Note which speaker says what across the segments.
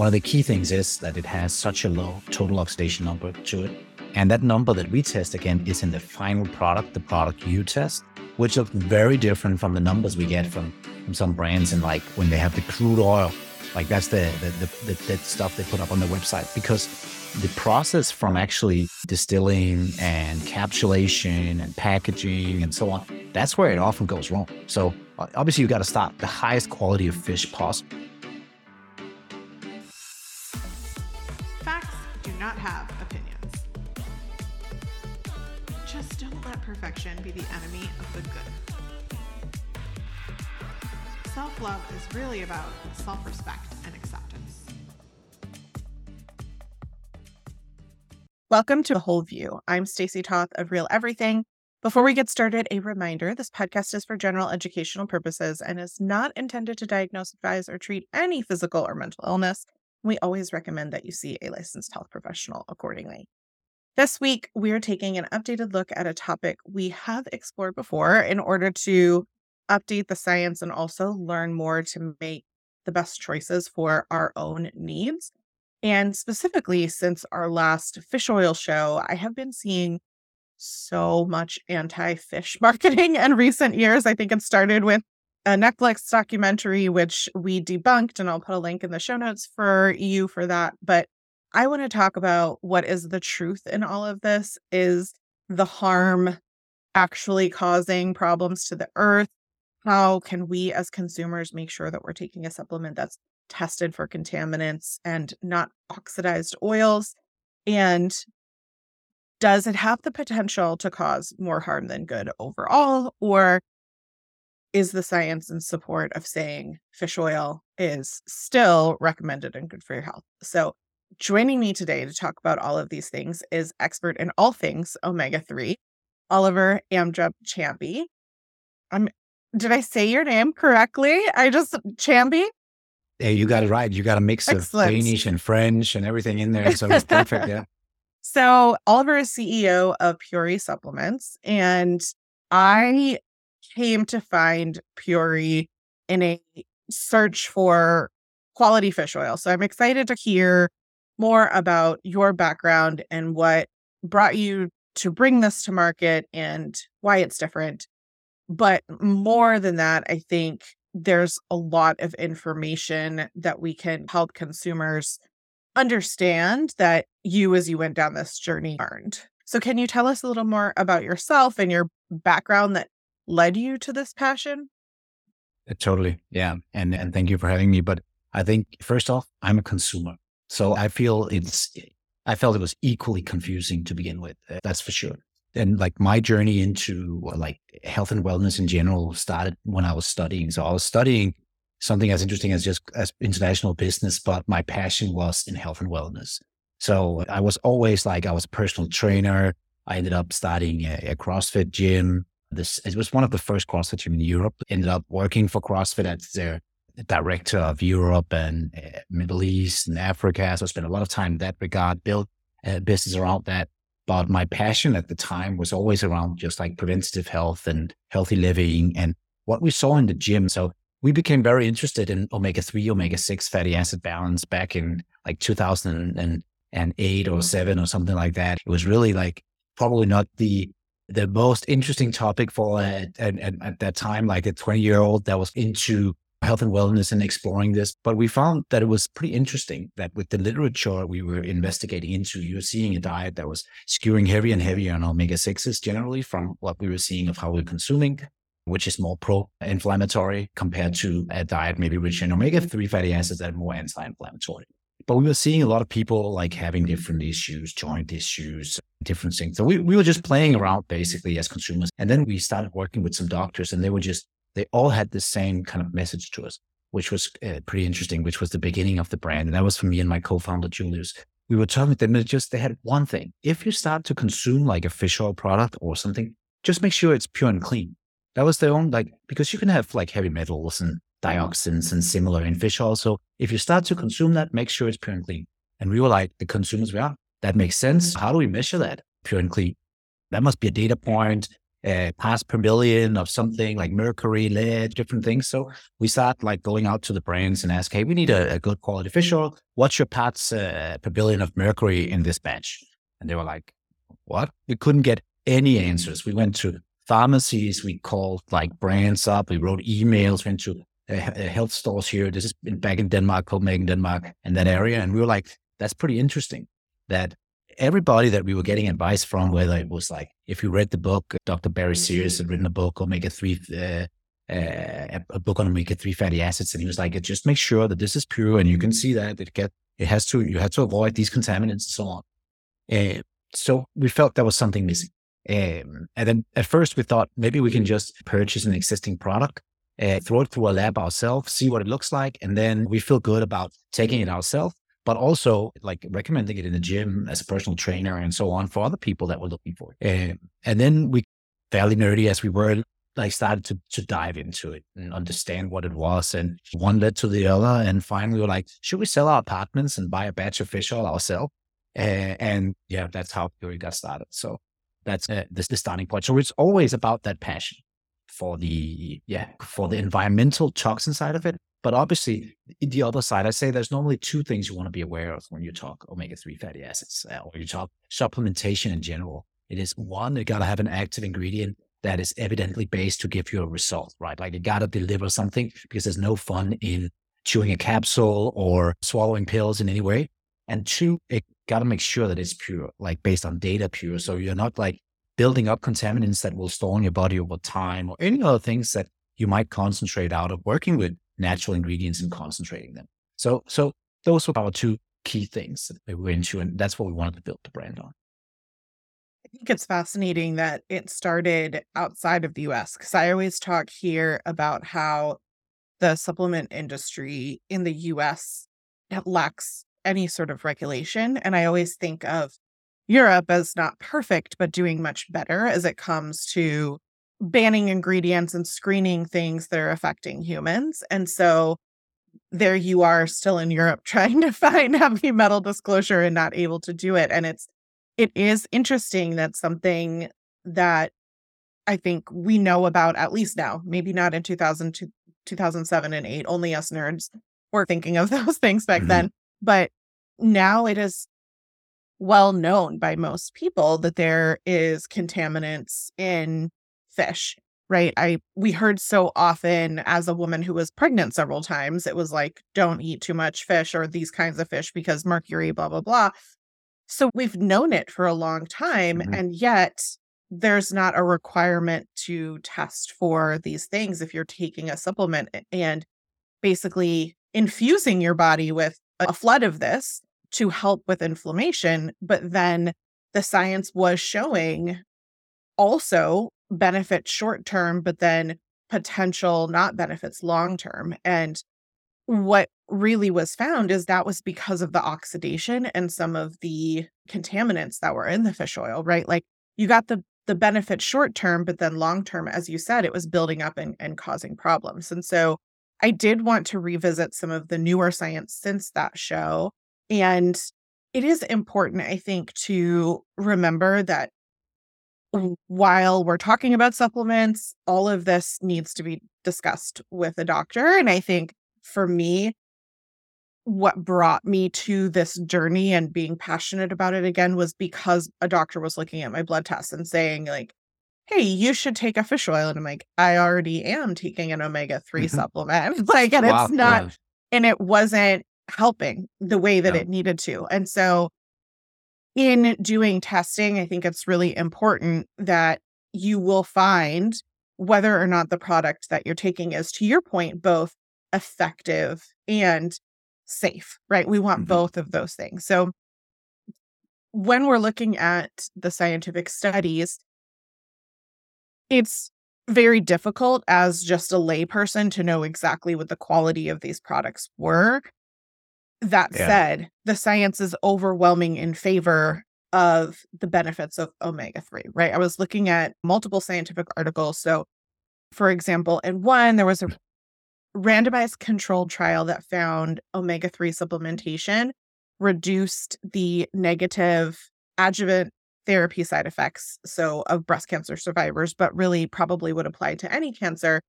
Speaker 1: one of the key things is that it has such a low total oxidation number to it. And that number that we test again is in the final product, the product you test, which looks very different from the numbers we get from, from some brands and like when they have the crude oil. Like that's the the, the, the, the stuff they put up on the website because the process from actually distilling and capsulation and packaging and so on, that's where it often goes wrong. So obviously you've got to start the highest quality of fish possible.
Speaker 2: Have opinions. Just don't let perfection be the enemy of the good. Self love is really about self respect and acceptance. Welcome to The Whole View. I'm Stacy Toth of Real Everything. Before we get started, a reminder this podcast is for general educational purposes and is not intended to diagnose, advise, or treat any physical or mental illness. We always recommend that you see a licensed health professional accordingly. This week, we are taking an updated look at a topic we have explored before in order to update the science and also learn more to make the best choices for our own needs. And specifically, since our last fish oil show, I have been seeing so much anti fish marketing in recent years. I think it started with a Netflix documentary, which we debunked, and I'll put a link in the show notes for you for that. But I want to talk about what is the truth in all of this. Is the harm actually causing problems to the earth? How can we as consumers make sure that we're taking a supplement that's tested for contaminants and not oxidized oils? And does it have the potential to cause more harm than good overall? Or is the science in support of saying fish oil is still recommended and good for your health? So, joining me today to talk about all of these things is expert in all things omega 3, Oliver Amdrup Champy. I'm did I say your name correctly? I just Chamby?
Speaker 1: Hey, you got it right. You got a mix Excellent. of Danish and French and everything in there. So it's perfect. Yeah.
Speaker 2: So Oliver is CEO of Puori Supplements, and I came to find Puori in a search for quality fish oil. So I'm excited to hear more about your background and what brought you to bring this to market and why it's different. But more than that, I think there's a lot of information that we can help consumers understand that you, as you went down this journey, learned. So, can you tell us a little more about yourself and your background that led you to this passion?
Speaker 1: Uh, totally. Yeah. And, and thank you for having me. But I think, first off, I'm a consumer. So I feel it's, I felt it was equally confusing to begin with. Uh, that's for sure. And like my journey into like health and wellness in general started when I was studying. So I was studying something as interesting as just as international business, but my passion was in health and wellness. So I was always like, I was a personal trainer. I ended up starting a, a CrossFit gym. This it was one of the first CrossFit gym in Europe. Ended up working for CrossFit as their director of Europe and uh, Middle East and Africa. So I spent a lot of time in that regard, built a business around that. But my passion at the time was always around just like preventative health and healthy living and what we saw in the gym. So we became very interested in omega 3, omega 6 fatty acid balance back in like 2008 or 7 or something like that. It was really like probably not the the most interesting topic for at, at, at that time, like a 20 year old that was into health and wellness and exploring this. But we found that it was pretty interesting that with the literature we were investigating into, you were seeing a diet that was skewing heavier and heavier on omega 6s generally from what we were seeing of how we we're consuming which is more pro-inflammatory compared to a diet maybe rich in omega-3 fatty acids that are more anti-inflammatory. But we were seeing a lot of people like having different issues, joint issues, different things. So we, we were just playing around basically as consumers. And then we started working with some doctors and they were just, they all had the same kind of message to us, which was uh, pretty interesting, which was the beginning of the brand. And that was for me and my co-founder, Julius. We were talking with them and just, they had one thing. If you start to consume like a fish oil product or something, just make sure it's pure and clean. That was their own, like, because you can have like heavy metals and dioxins and similar in fish also. If you start to consume that, make sure it's pure and clean. And we were like, the consumers, yeah, that makes sense. How do we measure that pure and clean? That must be a data point. uh, parts per million of something like mercury, lead, different things. So we start like going out to the brands and ask, hey, we need a, a good quality fish oil. What's your parts uh, per billion of mercury in this batch? And they were like, what? We couldn't get any answers. We went to pharmacies, we called like brands up, we wrote emails, went to health stores here. This is back in Denmark, Copenhagen, Denmark, and that area. And we were like, that's pretty interesting that everybody that we were getting advice from, whether it was like, if you read the book, Dr. Barry Sears had written a book, Omega 3, uh, uh, a book on omega 3 fatty acids. And he was like, just make sure that this is pure and you can see that it get, it has to, you have to avoid these contaminants and so on. Uh, so we felt there was something missing. Um, and then at first we thought maybe we can just purchase an existing product, uh, throw it through a lab ourselves, see what it looks like. And then we feel good about taking it ourselves but also like recommending it in the gym as a personal trainer and so on for other people that were looking for it. And, and then we, fairly nerdy as we were, like started to, to dive into it and understand what it was. And one led to the other. And finally, we were like, should we sell our apartments and buy a batch of fish oil ourselves? Uh, and yeah, that's how Puori got started. So that's uh, this the starting point. So it's always about that passion for the yeah for the environmental toxin side of it, but obviously, the other side, I say there's normally two things you want to be aware of when you talk omega 3 fatty acids uh, or you talk supplementation in general. It is one, you got to have an active ingredient that is evidently based to give you a result, right? Like you got to deliver something because there's no fun in chewing a capsule or swallowing pills in any way. And two, it got to make sure that it's pure, like based on data pure. So you're not like building up contaminants that will store in your body over time or any other things that you might concentrate out of working with natural ingredients and concentrating them. So, so those were our two key things that we were into, and that's what we wanted to build the brand on.
Speaker 2: I think it's fascinating that it started outside of the US because I always talk here about how the supplement industry in the US lacks any sort of regulation. And I always think of Europe as not perfect, but doing much better as it comes to banning ingredients and screening things that are affecting humans. And so there you are still in Europe trying to find heavy metal disclosure and not able to do it. And it's it is interesting that something that I think we know about at least now, maybe not in 2000 2007 and 8, only us nerds were thinking of those things back mm-hmm. then. But now it is well known by most people that there is contaminants in fish right i we heard so often as a woman who was pregnant several times it was like don't eat too much fish or these kinds of fish because mercury blah blah blah so we've known it for a long time mm-hmm. and yet there's not a requirement to test for these things if you're taking a supplement and basically infusing your body with a flood of this to help with inflammation but then the science was showing also benefits short term, but then potential not benefits long term. And what really was found is that was because of the oxidation and some of the contaminants that were in the fish oil, right? Like you got the the benefit short term, but then long term, as you said, it was building up and, and causing problems. And so I did want to revisit some of the newer science since that show. And it is important, I think, to remember that while we're talking about supplements, all of this needs to be discussed with a doctor. And I think for me, what brought me to this journey and being passionate about it again was because a doctor was looking at my blood tests and saying, like, hey, you should take a fish oil. And I'm like, I already am taking an omega 3 mm-hmm. supplement. like, and wow, it's not, yeah. and it wasn't helping the way that yeah. it needed to. And so in doing testing, I think it's really important that you will find whether or not the product that you're taking is, to your point, both effective and safe, right? We want mm-hmm. both of those things. So when we're looking at the scientific studies, it's very difficult as just a layperson to know exactly what the quality of these products were. That yeah. said, the science is overwhelming in favor of the benefits of omega 3, right? I was looking at multiple scientific articles. So, for example, in one, there was a randomized controlled trial that found omega 3 supplementation reduced the negative adjuvant therapy side effects, so of breast cancer survivors, but really probably would apply to any cancer.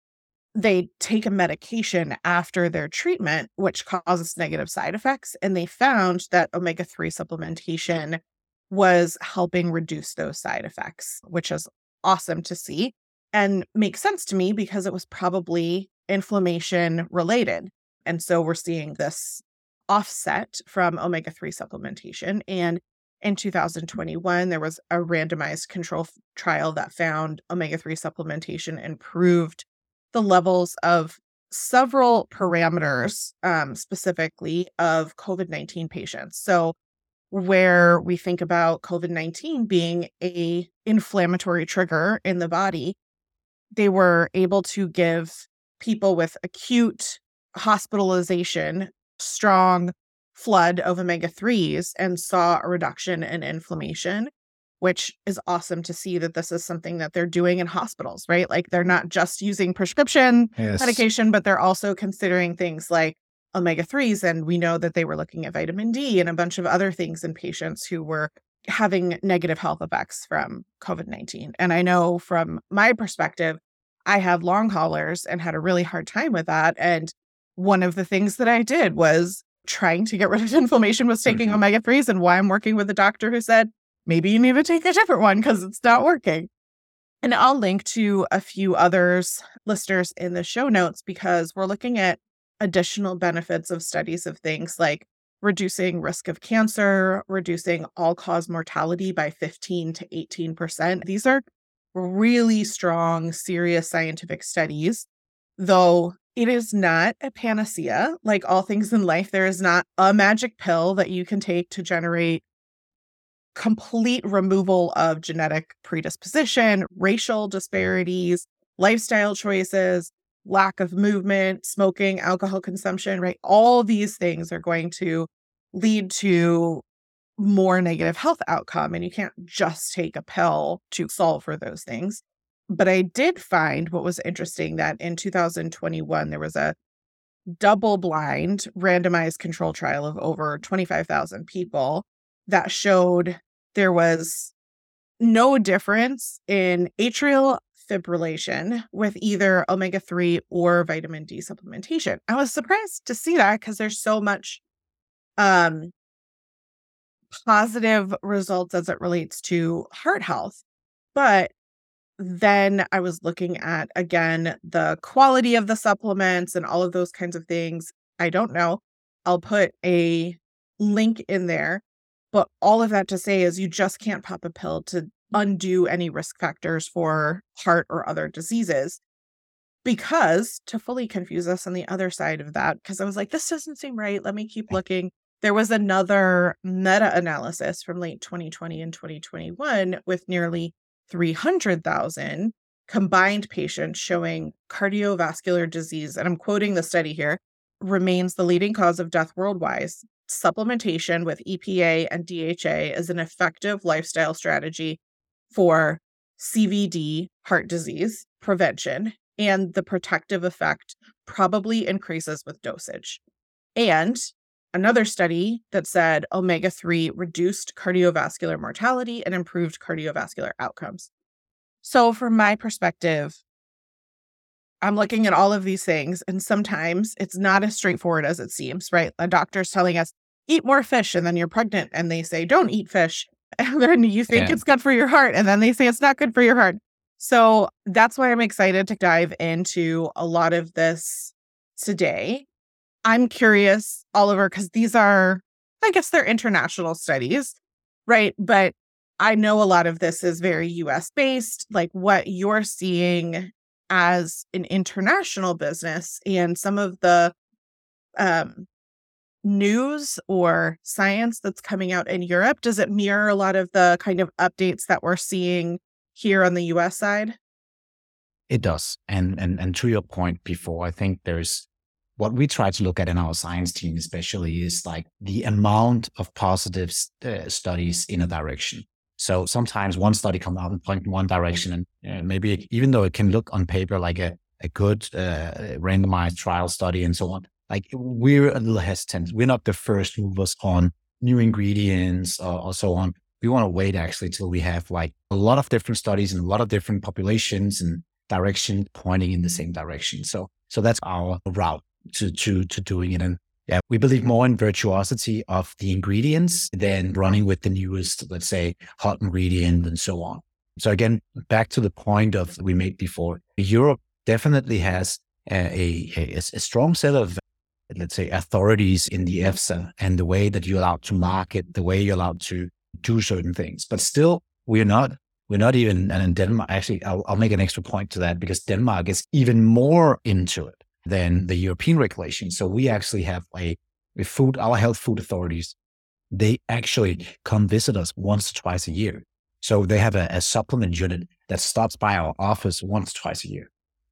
Speaker 2: They take a medication after their treatment, which causes negative side effects. And they found that omega 3 supplementation was helping reduce those side effects, which is awesome to see and makes sense to me because it was probably inflammation related. And so we're seeing this offset from omega 3 supplementation. And in 2021, there was a randomized control trial that found omega 3 supplementation improved the levels of several parameters, um, specifically of COVID 19 patients. So, where we think about COVID 19 being a inflammatory trigger in the body, they were able to give people with acute hospitalization strong flood of omega 3s and saw a reduction in inflammation, which is awesome to see that this is something that they're doing in hospitals, right? Like they're not just using prescription yes. medication, but they're also considering things like omega 3s. And we know that they were looking at vitamin D and a bunch of other things in patients who were having negative health effects from COVID 19. And I know from my perspective, I have long haulers and had a really hard time with that. And one of the things that I did was trying to get rid of inflammation was taking mm-hmm. omega 3s and why I'm working with a doctor who said, maybe you need to take a different one because it's not working. And I'll link to a few others, listeners in the show notes, because we're looking at additional benefits of studies of things like reducing risk of cancer, reducing all cause mortality by 15 to 18%. These are really strong, serious scientific studies, though it is not a panacea. Like all things in life, there is not a magic pill that you can take to generate complete removal of genetic predisposition, racial disparities, lifestyle choices, lack of movement, smoking, alcohol consumption, right? All these things are going to lead to more negative health outcome and you can't just take a pill to solve for those things. But I did find what was interesting that in 2021 there was a double blind randomized control trial of over 25,000 people that showed there was no difference in atrial fibrillation with either omega 3 or vitamin D supplementation. I was surprised to see that because there's so much um positive results as it relates to heart health. But then I was looking at again the quality of the supplements and all of those kinds of things. I don't know. I'll put a link in there. But all of that to say is you just can't pop a pill to undo any risk factors for heart or other diseases. Because to fully confuse us on the other side of that, because I was like, this doesn't seem right. Let me keep eh. looking. There was another meta analysis from late 2020 and 2021 with nearly 300,000 combined patients showing cardiovascular disease. And I'm quoting the study here remains the leading cause of death worldwide. Supplementation with EPA and DHA is an effective lifestyle strategy for CVD, heart disease prevention, and the protective effect probably increases with dosage. And another study that said omega 3 reduced cardiovascular mortality and improved cardiovascular outcomes. So, from my perspective, I'm looking at all of these things, and sometimes it's not as straightforward as it seems, right? A doctor's telling us, eat more fish, and then you're pregnant, and they say, don't eat fish. And then you think yeah. it's good for your heart, and then they say it's not good for your heart. So, that's why I'm excited to dive into a lot of this today I'm curious, Oliver, because these are, I guess they're international studies, right? But I know a lot of this is very US based, like what you're seeing as an international business and some of the um, news or science that's coming out in Europe. Does it mirror a lot of the kind of updates that we're seeing here on the US side?
Speaker 1: It does. And and and to your point before, I think there's what we try to look at in our science team, especially, is like the amount of positive uh, studies in a direction. So sometimes one study comes out and point in one direction, and uh, maybe even though it can look on paper like a, a good uh, randomized trial study and so on, like we're a little hesitant. We're not the first movers on new ingredients or, or so on. we want to wait actually till we have like a lot of different studies and a lot of different populations and direction pointing in the same direction. So, so that's our route to, to, to doing it. And yeah, we believe more in virtuosity of the ingredients than running with the newest, let's say, hot ingredient and so on. So again, back to the point of we made before, Europe definitely has a, a, a strong set of, let's say, authorities in the EFSA and the way that you're allowed to market, the way you're allowed to do certain things. But still, we're not we're not even, and in Denmark, actually, I'll, I'll, make an extra point to that because Denmark is even more into it than the European regulation. So we actually have a, a food, our health food authorities, they actually come visit us once or twice a year. So they have a, a supplement unit that stops by our office once, or twice a year.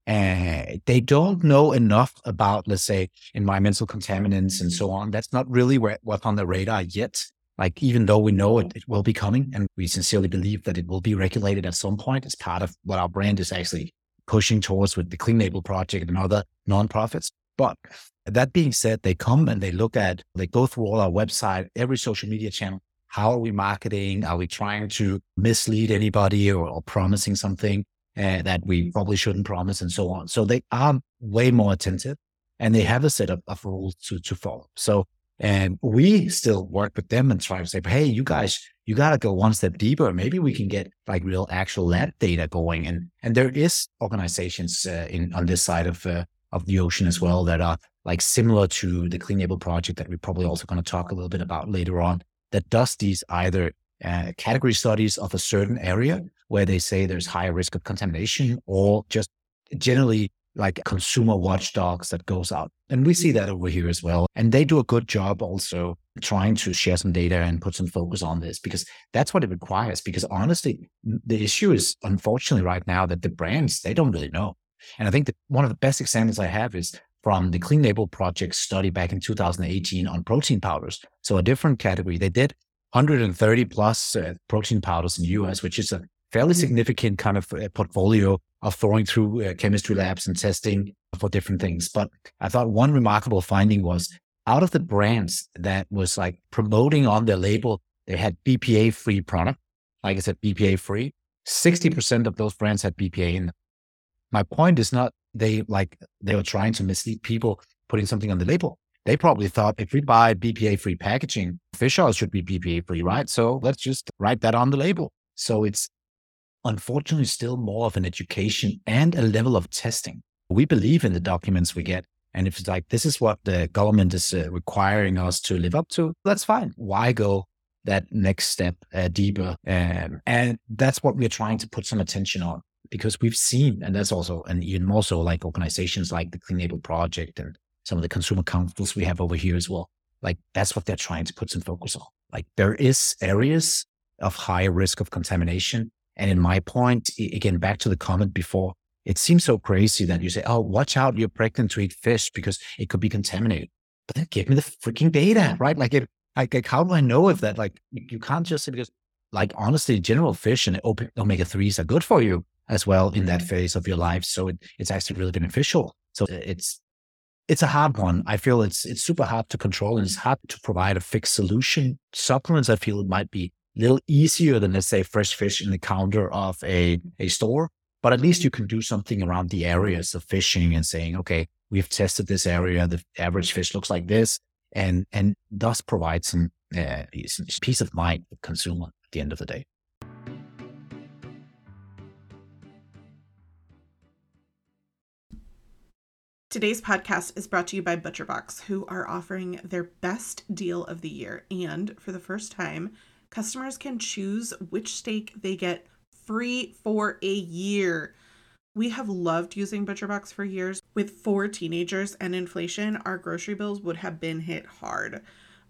Speaker 1: And they don't know enough about, let's say, environmental contaminants and so on. That's not really where, what's on the radar yet. Like, even though we know it, mm. it will be coming and we sincerely believe that it will be regulated at some point as part of what our brand is actually pushing towards with the Clean Label Project and other nonprofits. But that being said, they come and they look at, they go through all our website, every social media channel. How are we marketing? Are we trying to mislead anybody or, or promising something uh, that we probably shouldn't promise and so on? So they are way more attentive and they have a set of, of rules to, to follow. So and we still work with them and try to say, hey, you guys, you got to go one step deeper. Maybe we can get like real actual lab data going. And and there is organizations uh, in on this side of uh, of the ocean as well that are like similar to the Clean Label project that we're probably also going to talk a little bit about later on. That does these either uh, category studies of a certain area where they say there's higher risk of contamination, or just generally like consumer watchdogs that goes out. And we see that over here as well. And they do a good job also trying to share some data and put some focus on this because that's what it requires. Because honestly, the issue is unfortunately right now that the brands, they don't really know. And I think that one of the best examples I have is from the Clean Label Project study back in 2018 on protein powders. So a different category. They did 130 plus uh, protein powders in the US, which is a fairly mm-hmm. significant kind of uh, portfolio of throwing through uh, chemistry labs and testing for different things. But I thought one remarkable finding was out of the brands that was like promoting on their label, they had BPA free product. Like I said, BPA free. 60% of those brands had BPA in them. My point is not they like they were trying to mislead people putting something on the label. They probably thought if we buy BPA free packaging, fish oil should be BPA free, right? So let's just write that on the label. So it's unfortunately still more of an education and a level of testing. We believe in the documents we get. And if it's like, this is what the government is uh, requiring us to live up to, that's fine. Why go that next step uh, deeper? Um, and that's what we're trying to put some attention on because we've seen, and that's also, and even more so like organizations like the Clean Label Project and some of the consumer councils we have over here as well. Like that's what they're trying to put some focus on. Like there is areas of high risk of contamination and in my point, again, back to the comment before, it seems so crazy that you say, oh, watch out, you're pregnant to eat fish because it could be contaminated. But then give me the freaking data, right? Like, it, like, like how do I know if that, like, you can't just say, because, like, honestly, general fish and omega 3s are good for you as well in that mm-hmm. phase of your life. So it, it's actually really beneficial. So it's, it's a hard one. I feel it's it's super hard to control and it's hard to provide a fixed solution. Supplements, I feel it might be little easier than let's say fresh fish in the counter of a, a store. But at least you can do something around the areas of fishing and saying, okay, we've tested this area. The average fish looks like this, and and thus provide some, uh, peace of mind for consumer at the end of the day.
Speaker 2: Today's podcast is brought to you by ButcherBox, who are offering their best deal of the year. And for the first time, customers can choose which steak they get free for a year. We have loved using ButcherBox for years. With four teenagers and inflation, our grocery bills would have been hit hard.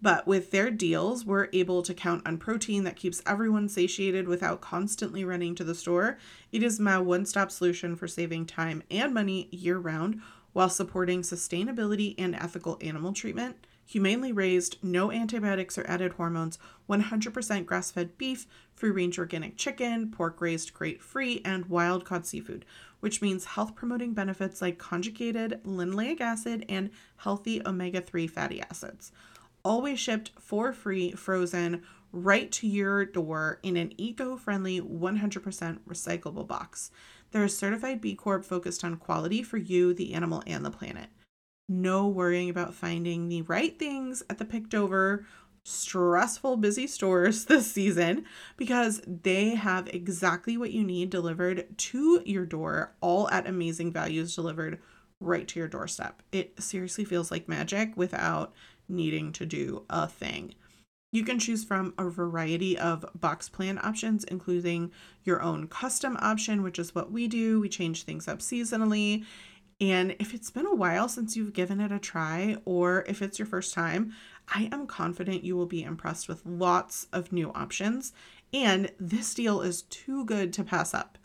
Speaker 2: But with their deals, we're able to count on protein that keeps everyone satiated without constantly running to the store. It is my one stop solution for saving time and money year round while supporting sustainability and ethical animal treatment humanely raised, no antibiotics or added hormones, 100% grass fed beef, free range organic chicken, pork raised crate free, and wild caught seafood, which means health promoting benefits like conjugated linoleic acid and healthy omega 3 fatty acids. Always shipped for free, frozen, right to your door in an eco friendly, 100% recyclable box. They're a certified B Corp focused on quality for you, the animal, and the planet. No worrying about finding the right things at the picked over, stressful, busy stores this season because they have exactly what you need delivered to your door, all at amazing values delivered right to your doorstep. It seriously feels like magic without needing to do a thing. You can choose from a variety of box plan options, including your own custom option, which is what we do. We change things up seasonally. And if it's been a while since you've given it a try, or if it's your first time, I am confident you will be impressed with lots of new options. And this deal is too good to pass up.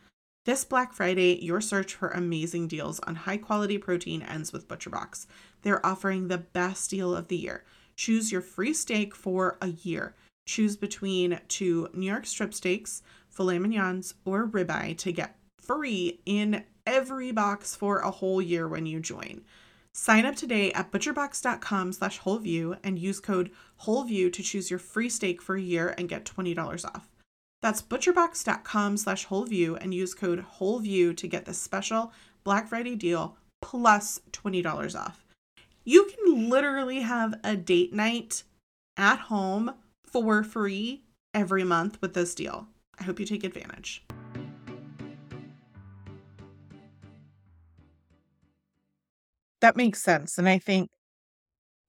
Speaker 2: This Black Friday, your search for amazing deals on high quality protein ends with ButcherBox. They're offering the best deal of the year. Choose your free steak for a year. Choose between two New York strip steaks, filet mignons, or ribeye to get free in every box for a whole year when you join. Sign up today at butcherbox.com slash wholeview and use code wholeview to choose your free steak for a year and get $20 off. That's butcherbox.com slash wholeview and use code wholeview to get this special Black Friday deal plus $20 off. You can literally have a date night at home for free every month with this deal. I hope you take advantage. That makes sense. And I think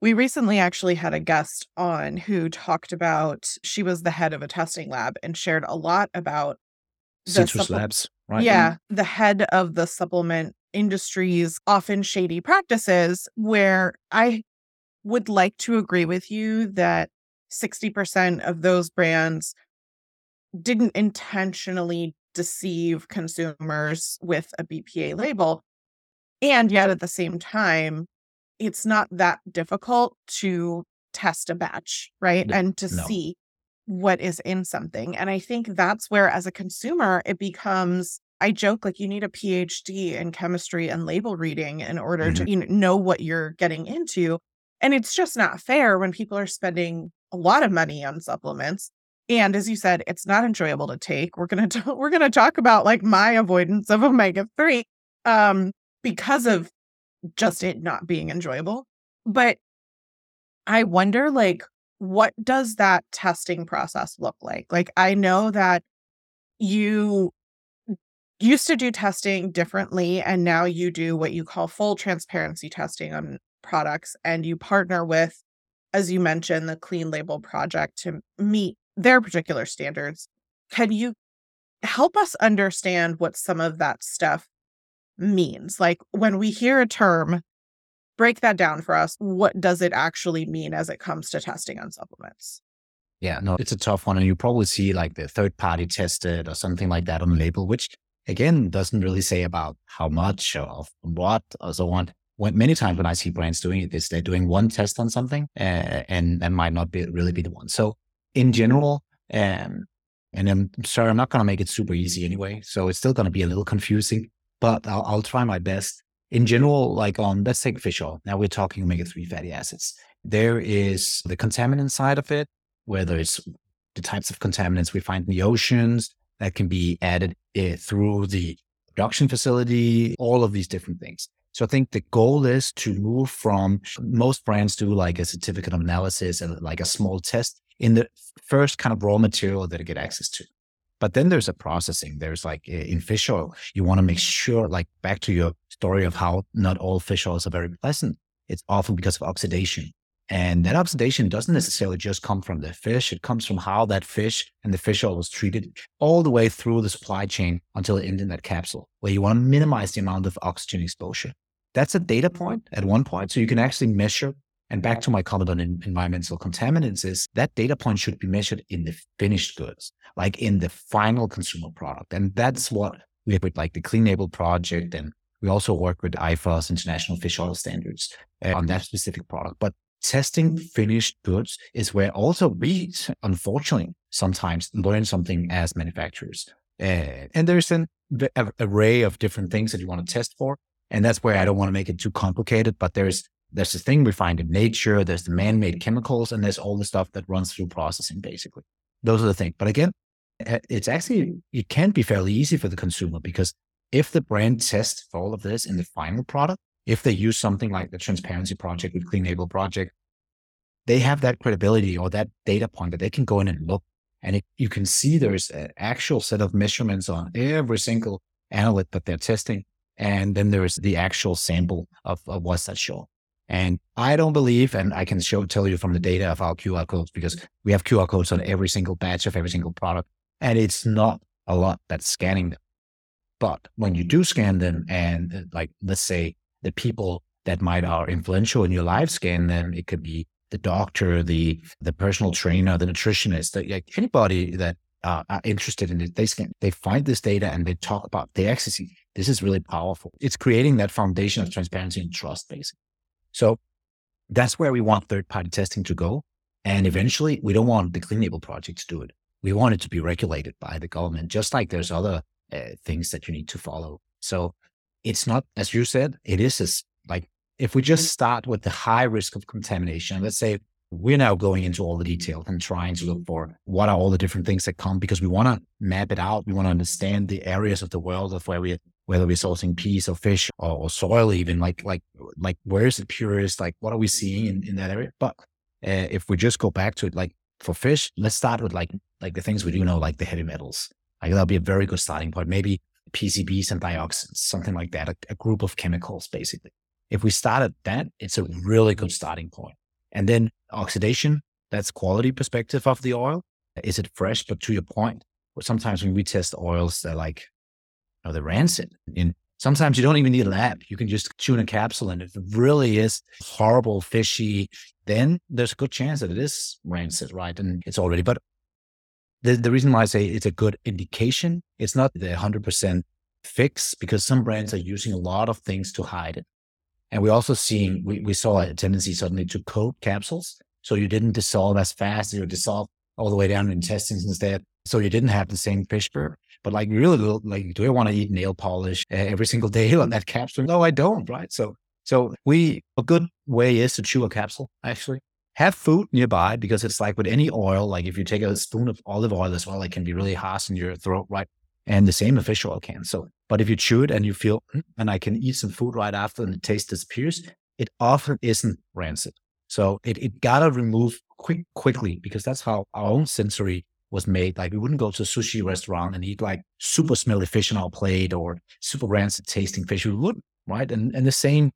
Speaker 2: we recently actually had a guest on who talked about she was the head of a testing lab and shared a lot about
Speaker 1: Citrus supple- Labs, right? Mm-hmm.
Speaker 2: Yeah, the head of the supplement industry's often shady practices where I would like to agree with you that 60% of those brands didn't intentionally deceive consumers with a BPA label. And yet at the same time, it's not that difficult to test a batch, right? No, and to no. see what is in something. And I think that's where, as a consumer, it becomes I joke like you need a PhD in chemistry and label reading in order mm-hmm. to you know, know what you're getting into. And it's just not fair when people are spending a lot of money on supplements. And as you said, it's not enjoyable to take. We're gonna t- we're gonna talk about like my avoidance of omega three um, because of just it not being enjoyable. But I wonder, like, what does that testing process look like? Like, I know that you used to do testing differently, and now you do what you call full transparency testing on products, and you partner with, as you mentioned, the Clean Label Project to meet their particular standards. Can you help us understand what some of that stuff means? Like, when we hear a term break that down for us. What does it actually mean as it comes to testing on supplements?
Speaker 1: Yeah, no, it's a tough one. And you probably see like the third party tested or something like that on the label, which again doesn't really say about how much or what or so on. When, many times when I see brands doing it, is they're doing one test on something uh, and that might not be really be the one. So in general, um, and I'm sorry, I'm not going to make it super easy anyway. So it's still going to be a little confusing, but I'll, I'll try my best in general, like on let's take fish oil. Now we're talking omega three fatty acids. There is the contaminant side of it, whether it's the types of contaminants we find in the oceans that can be added uh, through the production facility, all of these different things. So I think the goal is to move from most brands do like a certificate of analysis and like a small test in the first kind of raw material that they get access to. But then there's a processing. There's like in fish oil, you want to make sure, like back to your story of how not all fish oils are very pleasant. It's often because of oxidation. And that oxidation doesn't necessarily just come from the fish. It comes from how that fish and the fish oil was treated all the way through the supply chain until it ended in that capsule, where you want to minimize the amount of oxygen exposure. That's a data point at one point. So you can actually measure and back to my comment on environmental contaminants is that data point should be measured in the finished goods, like in the final consumer product. And that's what we have with like the Clean Label project. And we also work with IFOS, International Fish Oil Standards, uh, on that specific product. But testing finished goods is where also we, unfortunately, sometimes learn something as manufacturers. Uh, and there's an array of different things that you want to test for. And that's where I don't want to make it too complicated, but there's there's the thing we find in nature, there's the man made chemicals, and there's all the stuff that runs through processing, basically. those are the things. But again, eh, it's actually, it can be fairly easy for the consumer because if the brand tests for all of this in the final product, if they use something like the transparency project with Clean Label Project, they have that credibility or that data point that they can go in and look. And it, you can see there's an actual set of measurements on every single analyte that they're testing. And then there's the actual sample of, of what's that show. And I don't believe, and I can show tell you from the data of our QR codes because we have QR codes on every single batch of every single product, and it's not a lot that's scanning them. But when you do scan them, and uh, like let's say the people that might are influential in your life scan them, it could be the doctor, the the personal trainer, the nutritionist, the, like anybody that uh, are interested in it, they scan, they find this data and they talk about. They actually this is really powerful. It's creating that foundation of transparency and trust, basically. So that's where we want third party testing to go. And eventually, we don't want the Clean Label Project to do it. We want it to be regulated by the government, just like there's other uh, things that you need to follow. So it's not, as you said, it is as, like if we just start with the high risk of contamination, let's say we're now going into all the details and trying to look for what are all the different things that come because we want to map it out. We want to understand the areas of the world of where we whether we're sourcing peas or fish or, or, soil, even like like like where is it purest? Like what are we seeing in, in that area? But uh, if we just go back to it, like for fish, let's start with like like the things we do know, like the heavy metals. Like that'll be a very good starting point. Maybe PCBs and dioxins, something like that, a, a group of chemicals, basically. If we start at that, it's a really good starting point. And then oxidation, that's quality perspective of the oil. Is it fresh? But to your point, sometimes when we test oils, they're like know, they're rancid. And sometimes you don't even need a lab. You can just chew in a capsule. And it really is horrible, fishy, then there's a good chance that it is rancid, right? And it's already, but the, the reason why I say it's a good indication, it's not the 100% fix because some brands are using a lot of things to hide it. And we're also seeing, we, we saw a tendency suddenly to coat capsules. So you didn't dissolve as fast, as you dissolve all the way down in intestines instead. So you didn't have the same fish burn. But like, really, like, do I want to eat nail polish every single day on that capsule? No, I don't. Right. So, so we, a good way is to chew a capsule, actually. Have food nearby because it's like with any oil, like if you take a spoon of olive oil as well, it can be really harsh in your throat, right? And the same of fish oil can. So, but if you chew it and you feel, hmm, and I can eat some food right after and the taste disappears, it often isn't rancid. So it, it gotta remove quick, quickly because that's how our own sensory was made. Like we wouldn't go to a sushi restaurant and eat like super smelly fish on our plate or super rancid tasting fish. We wouldn't, right? And and the same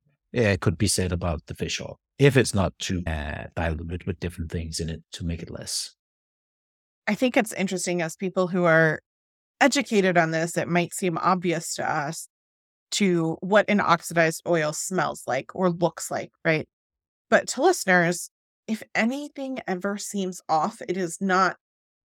Speaker 1: could be said about the fish oil if it's not too uh, diluted with different things in it to make it less.
Speaker 2: I think it's interesting as people who are educated on this, it might seem obvious to us to what an oxidized oil smells like or looks like, right? But to listeners, if anything ever seems off, it is not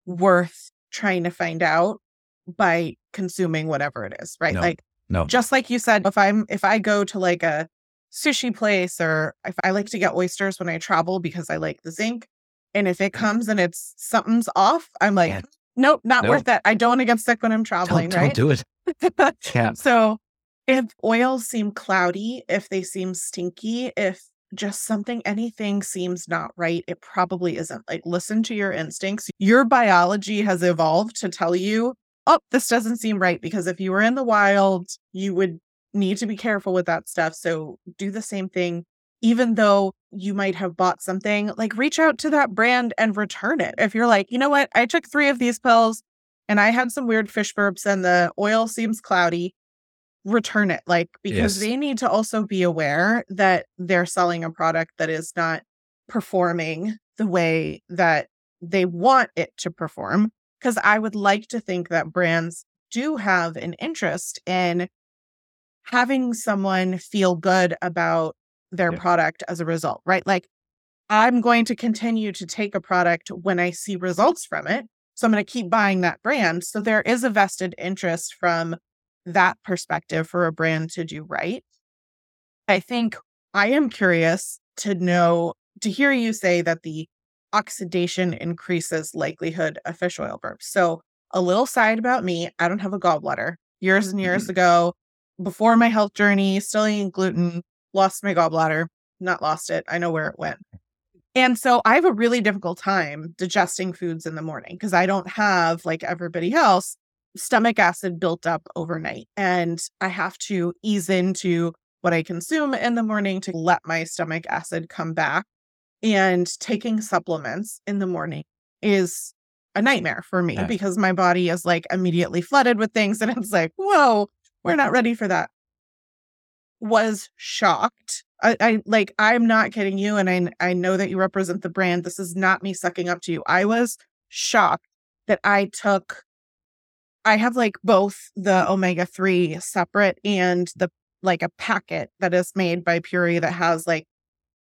Speaker 2: worth trying to find out by consuming whatever it is, right?
Speaker 1: No,
Speaker 2: like
Speaker 1: no.
Speaker 2: Just like you said, if I'm if I go to like a sushi place or if I like to get oysters when I travel because I like the zinc, and if it mm-hmm. comes and it's something's off, I'm like, yeah. nope, not worth it. I don't want to get sick when I'm traveling,
Speaker 1: don't,
Speaker 2: right?
Speaker 1: Don't do it.
Speaker 2: yeah. So if oils seem cloudy, if they seem stinky, if just something, anything seems not right, it probably isn't. Like, listen to your instincts. Your biology has evolved to tell you, oh, this doesn't seem right. Because if you were in the wild, you would need to be careful with that stuff. So do the same thing. Even though you might have bought something, like reach out to that brand and return it. If you're like, you know what, I took three of these pills and I had some weird fish burps and the oil seems cloudy, return it like because yes. they need to also be aware that they're selling a product that is not performing the way that they want it to perform because i would like to think that brands do have an interest in having someone feel good about their yeah. product as a result right like i'm going to continue to take a product when i see results from it so i'm going to keep buying that brand so there is a vested interest from that perspective for a brand to do right. I think I am curious to know, to hear you say that the oxidation increases likelihood of fish oil burps. So, a little side about me I don't have a gallbladder. Years and years mm-hmm. ago, before my health journey, still eating gluten, lost my gallbladder. Not lost it. I know where it went. And so I have a really difficult time digesting foods in the morning because I don't have, like everybody else, stomach acid built up overnight. And I have to ease into what I consume in the morning to let my stomach acid come back. And taking supplements in the morning is a nightmare for me because my body is like immediately flooded with things. And it's like, whoa, we're not ready for that. Was shocked I, I like I'm not kidding you, and I I know that you represent the brand. This is not me sucking up to you. I was shocked that I took. I have like both the omega three separate and the like a packet that is made by Puori that has like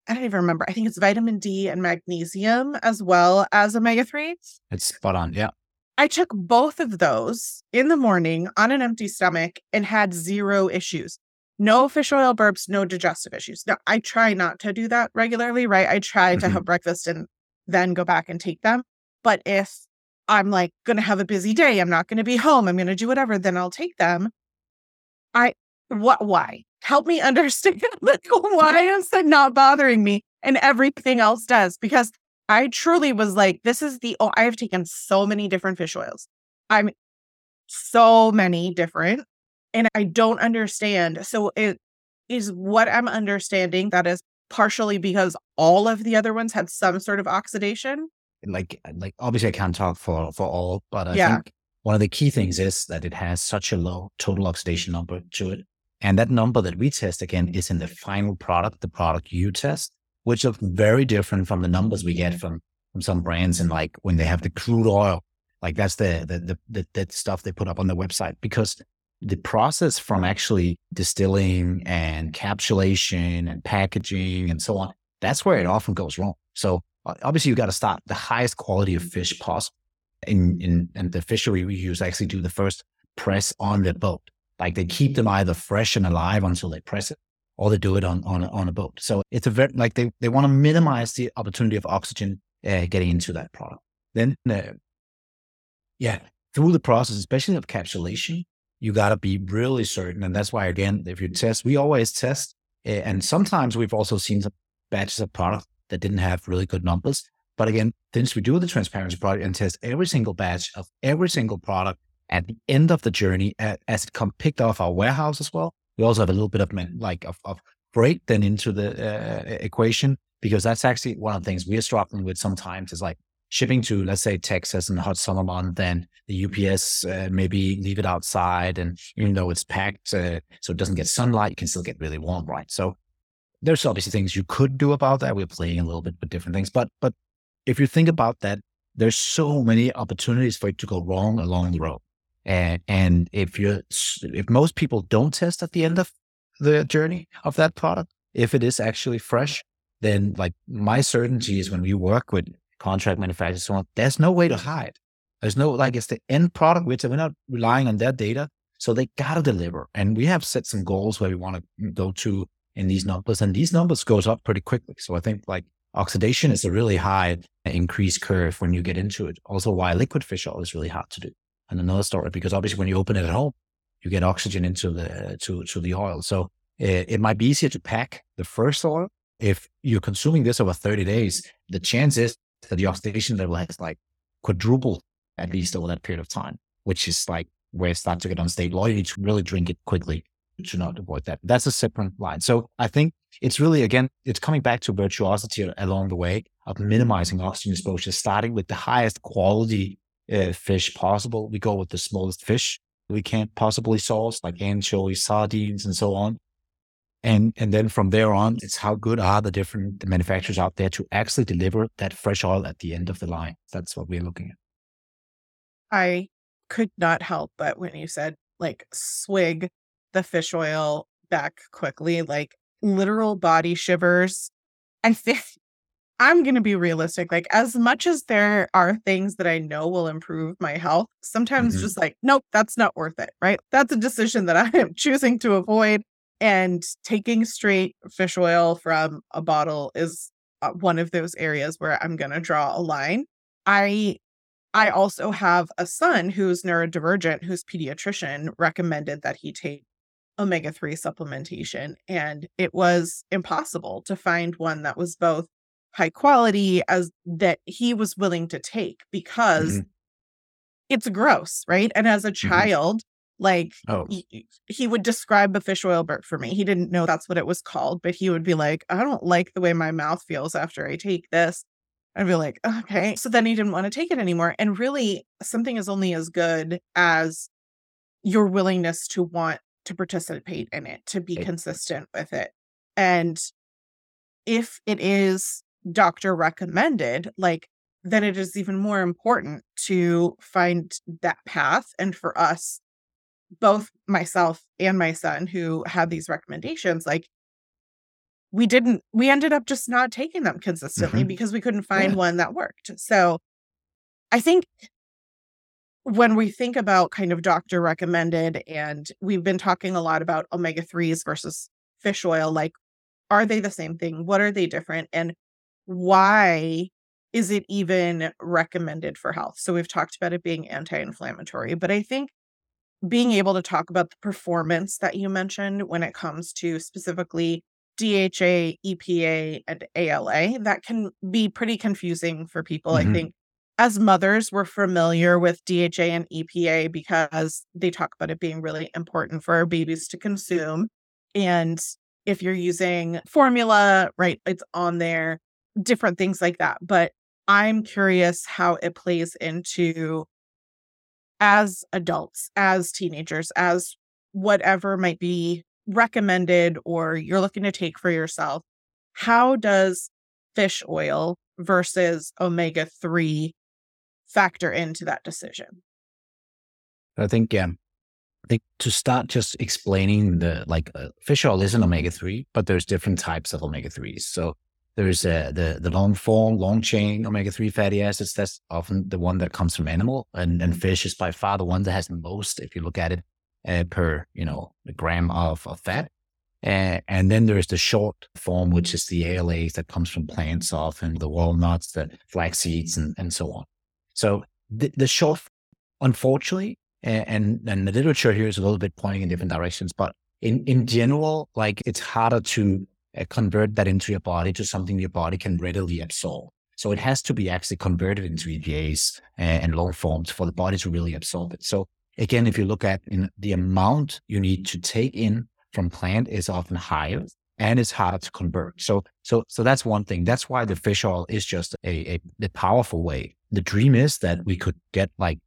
Speaker 2: I don't even remember. I think it's vitamin D and magnesium as well as omega three.
Speaker 1: It's spot on. Yeah.
Speaker 2: I took both of those in the morning on an empty stomach and had zero issues no fish oil burps, no digestive issues. Now, I try not to do that regularly, right? I try mm-hmm. to have breakfast and then go back and take them. But if I'm like going to have a busy day, I'm not going to be home, I'm going to do whatever, then I'll take them. I, what, why? Help me understand like, why is it not bothering me? And everything else does because I truly was like, this is the, oh, I have taken so many different fish oils. I'm so many different and I don't understand. So it is what I'm understanding that is partially because all of the other ones had some sort of oxidation.
Speaker 1: Like, uh, like obviously I can't talk for for all, but I yeah. think one of the key things is that it has such a low total oxidation number to it. And that number that we test again is in the final product, the product you test, which looks very different from the numbers we get from from some brands and like when they have the crude oil. Like that's the the the, the, the stuff they put up on the website because the process from actually distilling and capsulation and packaging and so on, that's where it often goes wrong. So obviously you got to start the highest quality of fish possible. In, in, and the fishery we use actually do the first press on the boat. Like they keep them either fresh and alive until they press it, or they do it on on, on a boat. So it's a very like they, they want to minimize the opportunity of oxygen uh, getting into that product. Then, uh, yeah, through the process, especially of capsulation, you got to be really certain. And that's why, again, if you test, we always test. And sometimes we've also seen some batches of product that didn't have really good numbers. But again, since we do the transparency project and test every single batch of every single product at the end of the journey, as it come picked off our warehouse as well, we also have a little bit of like of, of freight then into the uh, equation because that's actually one of the things we're struggling with sometimes is like shipping to, let's say, Texas in the hot summer month, then the UPS uh, maybe leave it outside. And even though it's packed uh, so it doesn't get sunlight, it can still get really warm, right? So there's obviously things you could do about that. We're playing a little bit with different things. But but if you think about that, there's so many opportunities for it to go wrong along the road. And, and if you if most people don't test at the end of the journey of that product, if it is actually fresh, then like my certainty is when we work with contract manufacturers, so on, there's no way to hide. There's no, like, it's the end product, which we're not relying on their data. So they got to deliver. And we have set some goals where we want to go to in these numbers. And these numbers goes up pretty quickly. So I think like oxidation is a really high increase curve when you get into it. Also why liquid fish oil is really hard to do. And another story, because obviously when you open it at home, you get oxygen into the, to, to the oil. So it, it might be easier to pack the first oil. If you're consuming this over 30 days, the chance is that the oxidation level has like quadrupled at least over that period of time, which is like where it starts to get unstable. You need to really drink it quickly to not avoid that. That's a separate line. So I think it's really, again, it's coming back to virtuosity along the way of minimizing oxygen exposure, starting with the highest quality uh, fish possible. We go with the smallest fish we can't possibly source, like anchovies, sardines, and so on. And, and then from there on, it's how good are the different manufacturers out there to actually deliver that fresh oil at the end of the line. That's what we're looking at.
Speaker 2: I could not help but when you said like swig the fish oil back quickly, like literal body shivers. I think I'm going to be realistic. Like, as much as there are things that I know will improve my health, sometimes mm-hmm. just like, nope, that's not worth it. Right. That's a decision that I am choosing to avoid. And taking straight fish oil from a bottle is uh, one of those areas where I'm going to draw a line. I I also have a son who's neurodivergent whose pediatrician recommended that he take omega 3 supplementation and it was impossible to find one that was both high quality as that he was willing to take because
Speaker 1: Mhm.
Speaker 2: it's gross, right? And as a child, like
Speaker 1: Oh,
Speaker 2: he, he would describe a fish oil burp for me. He didn't know that's what it was called, but he would be like, I don't like the way my mouth feels after I take this. I'd be like, okay. So then he didn't want to take it anymore. And really, something is only as good as your willingness to want to participate in it, to be consistent with it. And if it is doctor recommended, like, then it is even more important to find that path. And for us, both myself and my son who had these recommendations, like, we didn't, we ended up just not taking them consistently
Speaker 1: Mhm.
Speaker 2: because we couldn't find
Speaker 1: Yeah.
Speaker 2: one that worked. So I think when we think about kind of doctor recommended, and we've been talking a lot about omega 3s versus fish oil, like, are they the same thing? What are they different? And why is it even recommended for health? So we've talked about it being anti inflammatory, but I think being able to talk about the performance that you mentioned when it comes to specifically DHA, EPA, and ALA, that can be pretty confusing for people. I
Speaker 1: Mhm.
Speaker 2: think as mothers, we're familiar with DHA and EPA because they talk about it being really important for our babies to consume. And if you're using formula, right, it's on there, different things like that. But I'm curious how it plays into as adults, as teenagers, as whatever might be recommended or you're looking to take for yourself. How does fish oil versus omega 3 factor into that decision?
Speaker 1: I think um, I think to start just explaining the like uh, fish oil is an omega three, but there's different types of omega threes. So there's uh, the the long form, long chain omega three fatty acids. That's often the one that comes from animal, and and fish is by far the one that has the most. If you look at it uh, per you know gram of of fat. Uh, and then there's the short form, which is the ALAs that comes from plants, often the walnuts, the flax seeds, and, and so on. So the, the short, unfortunately, and and the literature here is a little bit pointing in different directions, but in in general, like it's harder to uh, convert that into your body to something your body can readily absorb. So it has to be actually converted into EPAs and, and long forms for the body to really absorb it. So again, if you look at the amount you need to take in from plant is often higher and it's harder to convert. So so so that's one thing. That's why the fish oil is just a, a, a powerful way. The dream is that we could get like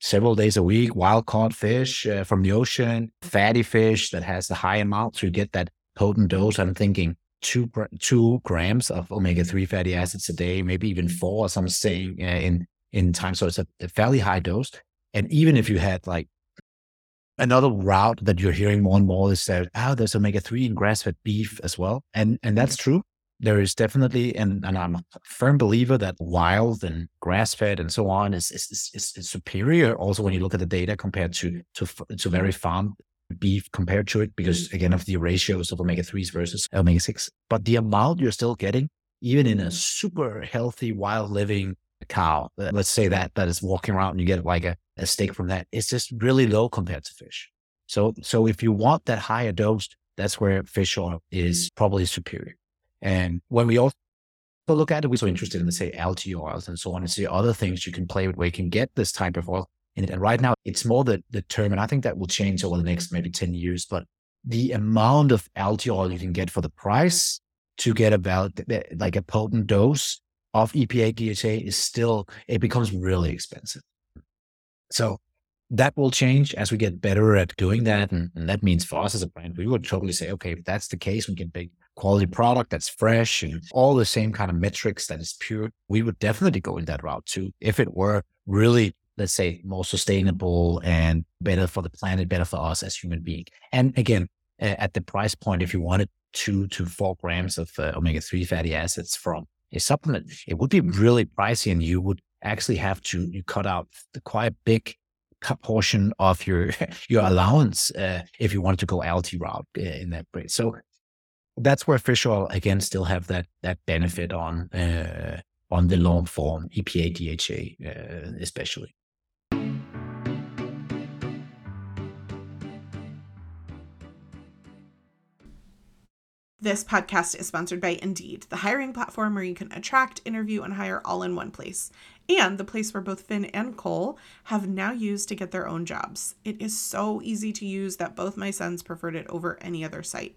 Speaker 1: several days a week, wild caught fish uh, from the ocean, fatty fish that has a high amount to get that potent dose. I'm thinking two two grams of omega three fatty acids a day, maybe even four, as I'm saying uh, in in time. So it's a, a fairly high dose. And even if you had like another route that you're hearing more and more is that oh, there's omega three in grass fed beef as well, and and that's true. There is definitely, and, and I'm a firm believer that wild and grass fed and so on is, is, is, is superior. Also, when you look at the data compared to to to very farm beef compared to it, because again of the ratios of omega threes versus omega six, but the amount you're still getting, even in a super healthy wild living cow, let's say that that is walking around and you get like a, a steak from that, it's just really low compared to fish. So so if you want that higher dose, that's where fish oil is probably superior. And when we also look at it, we're so interested in, let's say, algae oils and so on, and see other things you can play with where you can get this type of oil in it. And right now, it's more the, the term, and I think that will change over the next maybe 10 years, but the amount of algae oil you can get for the price to get about like a potent dose of EPA DHA is still, it becomes really expensive. So that will change as we get better at doing that. And, and that means for us as a brand, we would totally say, okay, if that's the case, we can make quality product that's fresh and all the same kind of metrics that is pure. We would definitely go in that route too. If it were really, let's say, more sustainable and better for the planet, better for us as human beings. And again, at the price point, if you wanted two to four grams of uh, omega 3 fatty acids from a supplement, it would be really pricey and you would actually have to you cut out the quite big portion of your your allowance uh, if you wanted to go algae route uh, in that breed. So that's where fish oil again still have that that benefit on uh, on the long form EPA DHA uh, especially.
Speaker 2: This podcast is sponsored by Indeed, the hiring platform where you can attract, interview, and hire all in one place. And the place where both Finn and Cole have now used to get their own jobs. It is so easy to use that both my sons preferred it over any other site.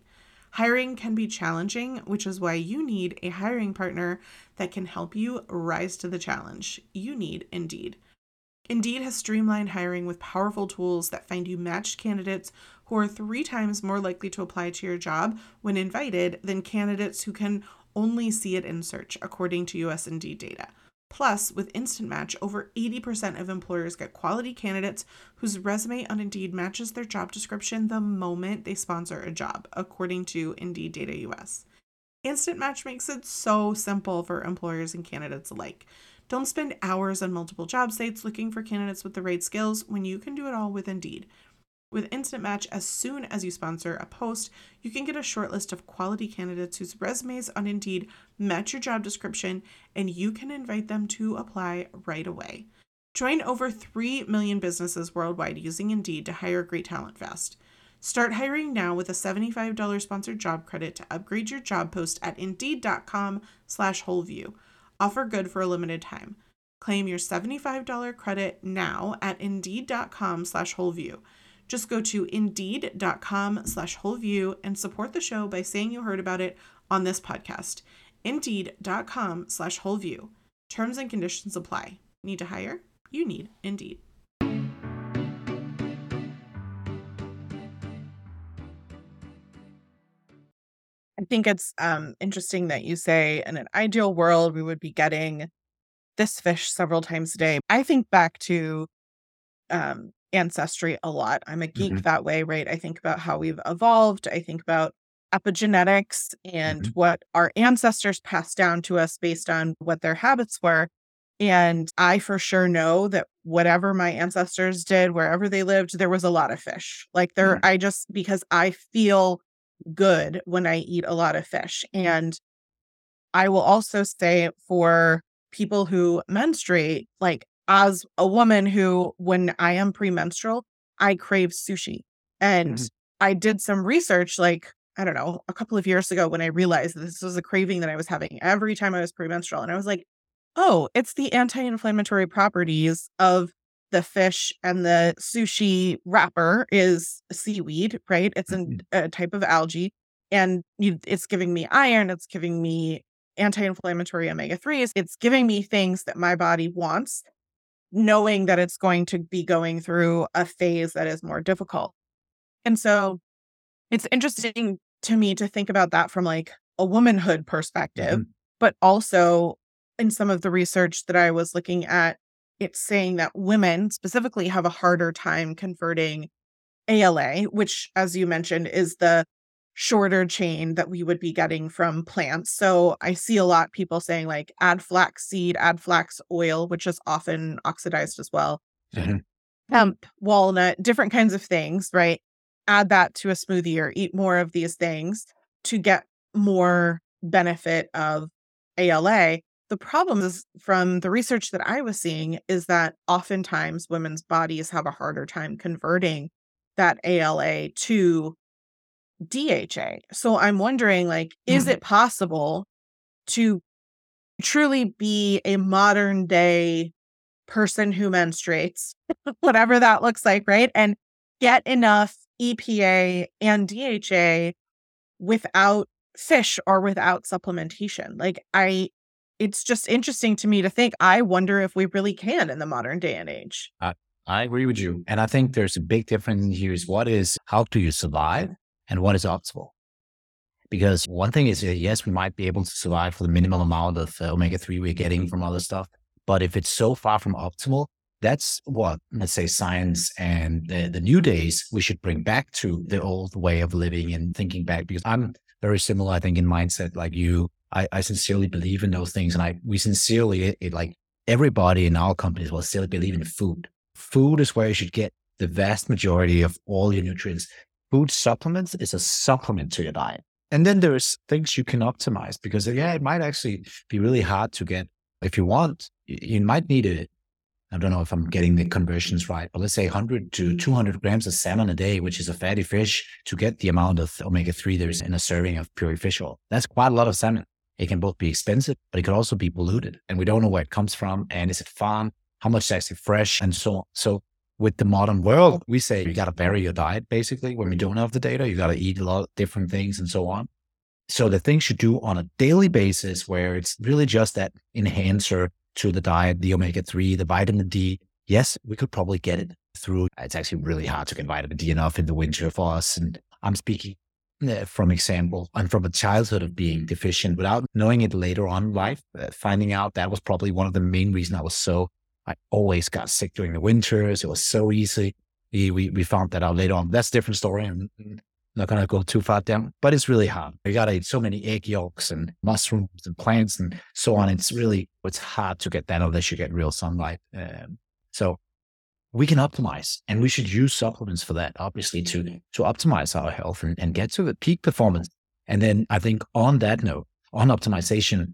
Speaker 2: Hiring can be challenging, which is why you need a hiring partner that can help you rise to the challenge. You need Indeed. Indeed has streamlined hiring with powerful tools that find you matched candidates who are three times more likely to apply to your job when invited than candidates who can only see it in search, according to US Indeed data. Plus, with Instant Match, over 80% of employers get quality candidates whose resume on Indeed matches their job description the moment they sponsor a job, according to Indeed Data US. Instant Match makes it so simple for employers and candidates alike. Don't spend hours on multiple job sites looking for candidates with the right skills when you can do it all with Indeed. With Instant Match, as soon as you sponsor a post, you can get a short list of quality candidates whose resumes on Indeed match your job description, and you can invite them to apply right away. Join over 3 million businesses worldwide using Indeed to hire great talent fast. Start hiring now with a $75 sponsored job credit to upgrade your job post at indeed.com slash wholeview. Offer good for a limited time. Claim your $75 credit now at indeed.com slash wholeview. Just go to indeed.com slash wholeview and support the show by saying you heard about it on this podcast. Indeed.com slash wholeview. Terms and conditions apply. Need to hire? You need Indeed. I think it's um, interesting that you say in an ideal world, we would be getting this fish several times a day. I think back to um, ancestry a lot. I'm a geek
Speaker 1: hmm
Speaker 2: that way, right? I think about how we've evolved. I think about epigenetics and
Speaker 1: hmm
Speaker 2: what our ancestors passed down to us based on what their habits were. And I for sure know that whatever my ancestors did, wherever they lived, there was a lot of fish. Like there, I just, because I feel good when I eat a lot of fish. And I will also say for people who menstruate, like as a woman who, when I am premenstrual, I crave sushi. And
Speaker 1: Mhm.
Speaker 2: I did some research, like, I don't know, a couple of years ago when I realized that this was a craving that I was having every time I was premenstrual. And I was like, oh, it's the anti inflammatory properties of the fish and the sushi wrapper is seaweed, right? It's an,
Speaker 1: Mhm.
Speaker 2: a type of algae. And you, it's giving me iron, it's giving me anti inflammatory omega 3s, it's giving me things that my body wants knowing that it's going to be going through a phase that is more difficult. And so it's interesting to me to think about that from like a womanhood perspective,
Speaker 1: Mhm.
Speaker 2: but also in some of the research that I was looking at, it's saying that women specifically have a harder time converting ALA, which, as you mentioned, is the shorter chain that we would be getting from plants. So I see a lot people saying like add flax seed, add flax oil, which is often oxidized as well,
Speaker 1: Mhm.
Speaker 2: hemp, walnut, different kinds of things, right? Add that to a smoothie or eat more of these things to get more benefit of ALA. The problem is from the research that I was seeing is that oftentimes women's bodies have a harder time converting that ALA to DHA. So I'm wondering like is
Speaker 1: Mhm.
Speaker 2: it possible to truly be a modern day person who menstruates, whatever that looks like, right? And get enough EPA and DHA without fish or without supplementation. Like I it's just interesting to me to think I wonder if we really can in the modern day and age.
Speaker 1: I agree with you. And I think there's a big difference in here is what is, how do you survive and what is optimal? Because one thing is, uh, yes, we might be able to survive for the minimal amount of uh, omega 3 we're getting from other stuff. But if it's so far from optimal, that's what, let's say, science and the, the new days we should bring back to the old way of living and thinking back. Because I'm very similar, I think, in mindset like you. I, I sincerely believe in those things. And I, we sincerely, it, it, like everybody in our companies will still believe in food. Food is where you should get the vast majority of all your nutrients. Food supplements is a supplement to your diet. And then there's things you can optimize because yeah, it might actually be really hard to get. If you want, you might need a, I don't know if I'm getting the conversions right, but let's say 100 to 200 grams of salmon a day, which is a fatty fish, to get the amount of omega 3 there's in a serving of pure fish oil. That's quite a lot of salmon. It can both be expensive, but it could also be polluted. And we don't know where it comes from. And is it farmed? How much is actually fresh and so on. So with the modern world, we say you got to vary your diet basically when we don't have the data. You got to eat a lot of different things and so on. So the things you do on a daily basis where it's really just that enhancer to the diet, the omega 3, the vitamin D. Yes, we could probably get it through. It's actually really hard to get vitamin D enough in the winter for us. And I'm speaking uh, from example and from a childhood of being deficient without knowing it later on in life, uh, finding out that was probably one of the main reasons I was so, I always got sick during the winters. It was so easy. We, we, found that out later on. That's a different story. And not going to go too far down, but it's really hard. You got to eat so many egg yolks and mushrooms and plants and so on. It's really, it's hard to get that unless you get real sunlight. Um, so we can optimize and we should use supplements for that, obviously, to, to optimize our health and, and get to the peak performance. And then I think on that note, on optimization,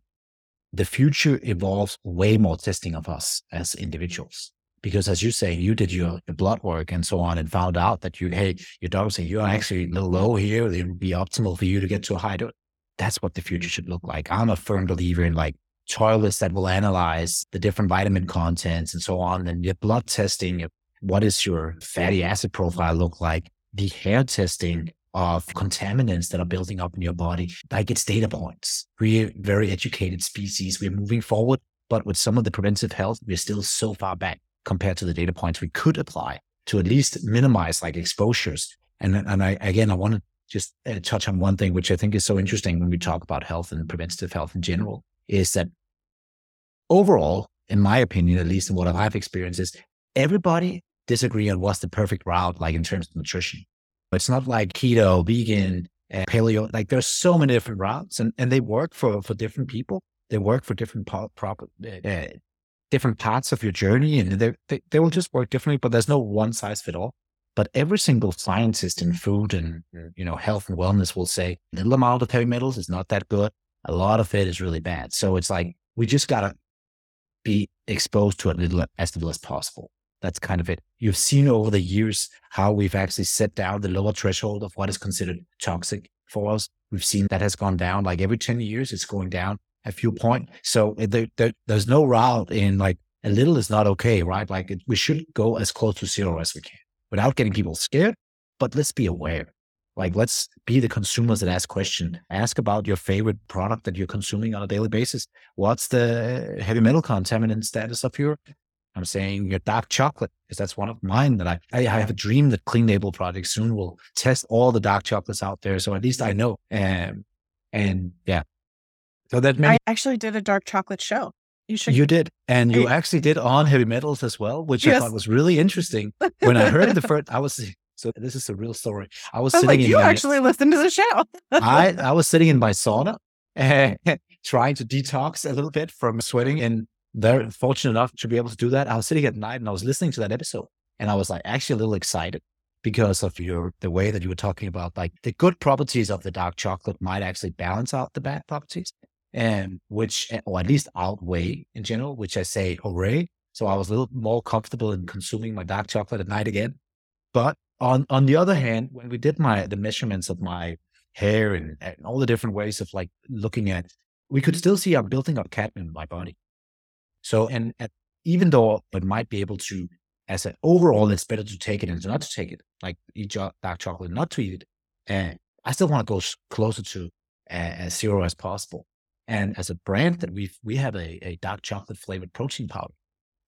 Speaker 1: the future involves way more testing of us as individuals. Because as you say, you did your, blood work and so on and found out that you, hey, your doctor saying you're actually a little low here. It would be optimal for you to get to a high dose. That's what the future should look like. I'm a firm believer in like toilets that will analyze the different vitamin contents and so on. And your blood testing, what is your fatty acid profile look like? The hair testing of contaminants that are building up in your body, like it's data points. We're very educated species. We're moving forward, but with some of the preventive health, we're still so far back compared to the data points we could apply to at least minimize like exposures. And, and I, again, I want to just uh, touch on one thing, which I think is so interesting when we talk about health and preventative health in general, is that overall, in my opinion, at least in what I've experienced, is everybody disagree on what's the perfect route, like in terms of nutrition. It's not like keto, vegan, uh, paleo. Like there's so many different routes, and, and they work for for different people. They work for different po- prop, uh, different parts of your journey and they, they, will just work differently, but there's no one size fit all. But every single scientist in food and, you know, health and wellness will say little amount of heavy metals is not that good. A lot of it is really bad. So it's like, we just got to be exposed to it little as little as possible. That's kind of it. You've seen over the years how we've actually set down the lower threshold of what is considered toxic for us. We've seen that has gone down like every 10 years, it's going down a few point. So eh, there, there, there's no route in like a little is not okay, right? Like it, we should go as close to zero as we can without getting people scared. But let's be aware. Like let's be the consumers that ask questions. Ask about your favorite product that you're consuming on a daily basis. What's the heavy metal contaminant status of your? I'm saying your dark chocolate because that's one of mine that I I have a dream that Clean Label Project soon will test all the dark chocolates out there. So at least I know. Um, and yeah,
Speaker 2: so that I actually did a dark chocolate show.
Speaker 1: You should. You did, and you actually did on heavy metals as well, which yes. I thought was really interesting. When I heard the first, I was so this is a real story. I was, I was sitting.
Speaker 2: Like, in you my, actually listened to the show.
Speaker 1: I I was sitting in my sauna, uh, trying to detox a little bit from sweating, and very fortunate enough to be able to do that. I was sitting at night and I was listening to that episode, and I was like actually a little excited because of your the way that you were talking about like the good properties of the dark chocolate might actually balance out the bad properties and which, eh, or at least outweigh in general, which I say hooray. So I was a little more comfortable in consuming my dark chocolate at night again. But on on the other hand, when we did my the measurements of my hair and, and all the different ways of like looking at, we could still see I'm building up cadmium in my body. So and, even though it might be able to, as an overall, it's better to take it and not to take it, like eat dark chocolate, not to eat it. And I still want to go closer to uh, as zero as possible. And as a brand that we we have a, a dark chocolate flavored protein powder.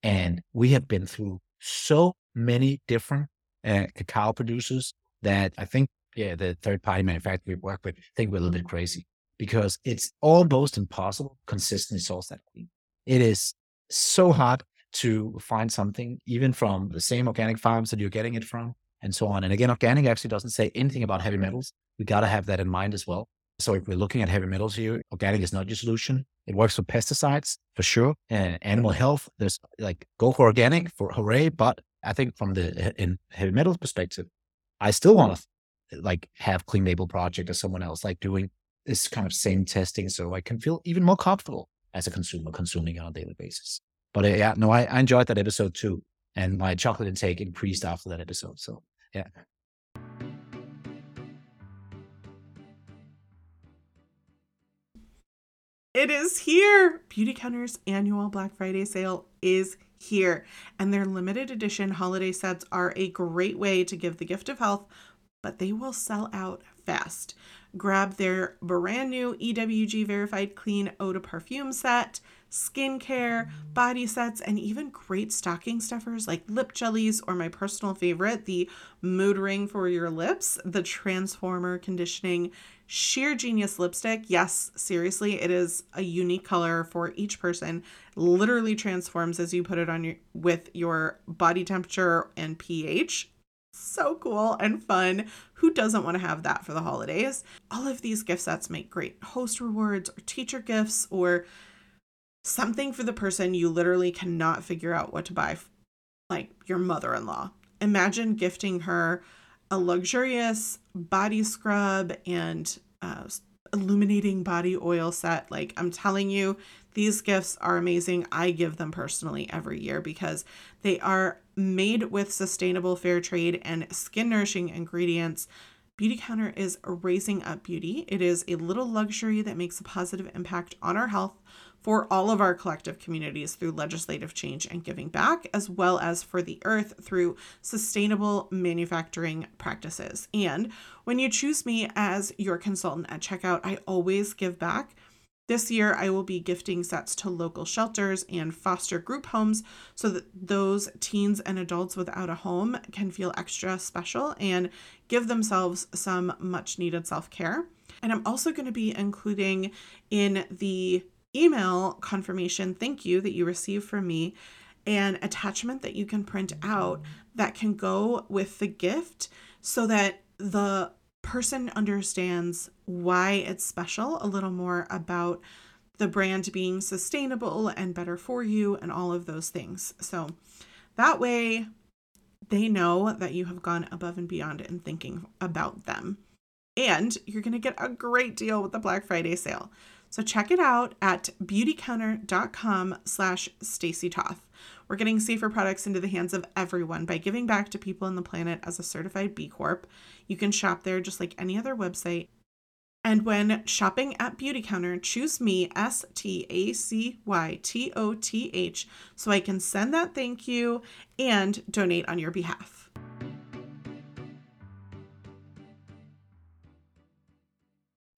Speaker 1: And we have been through so many different uh, cacao producers that I think, yeah, the third party manufacturer we work with think we're a little bit crazy because it's almost impossible consistently source that clean. It is so hard to find something, even from the same organic farms that you're getting it from, and so on. And again, organic actually doesn't say anything about heavy metals. We got to have that in mind as well. So if we're looking at heavy metals here, organic is not your solution. It works for pesticides for sure. And animal mm-hmm. health, there's like go for organic for hooray. But I think from the in heavy metals perspective, I still want to like have clean label project or someone else like doing this kind of same testing so I can feel even more comfortable as a consumer consuming on a daily basis. But uh, yeah, no, I, I enjoyed that episode too. And my chocolate intake increased after that episode. So yeah.
Speaker 2: It is here. Beauty Counter's annual Black Friday sale is here, and their limited edition holiday sets are a great way to give the gift of health, but they will sell out fast. Grab their brand new EWG verified clean eau de set, skincare, body sets, and even great stocking stuffers like lip jellies or my personal favorite, the mood ring for your lips, the transformer conditioning Sheer Genius lipstick. Yes, seriously, it is a unique color for each person. Literally transforms as you put it on your with your body temperature and pH. So cool and fun. Who doesn't want to have that for the holidays? All of these gift sets make great host rewards or teacher gifts or something for the person you literally cannot figure out what to buy, like your mother in law. Imagine gifting her a luxurious body scrub and uh, illuminating body oil set. Like, I'm telling you, these gifts are amazing. I give them personally every year because they are made with sustainable fair trade and skin nourishing ingredients. Beautycounter is raising up beauty. It is a little luxury that makes a positive impact on our health for all of our collective communities through legislative change and giving back, as well as for the earth through sustainable manufacturing practices. And when you choose me as your consultant at checkout, I always give back. This year, I will be gifting sets to local shelters and foster group homes so that those teens and adults without a home can feel extra special and give themselves some much needed self care. And I'm also going to be including in the email confirmation thank you that you receive from me an attachment that you can print out that can go with the gift so that the person understands why it's special a little more about the brand being sustainable and better for you and all of those things. So that way they know that you have gone above and beyond in thinking about them. And you're going to get a great deal with the Black Friday sale. So check it out at beautycounter.com slash Stacy Toth. We're getting safer products into the hands of everyone by giving back to people on the planet as a certified B Corp. You can shop there just like any other website. And when shopping at Beauty Counter, choose me, S T A C Y T O T H, so I can send that thank you and donate on your behalf.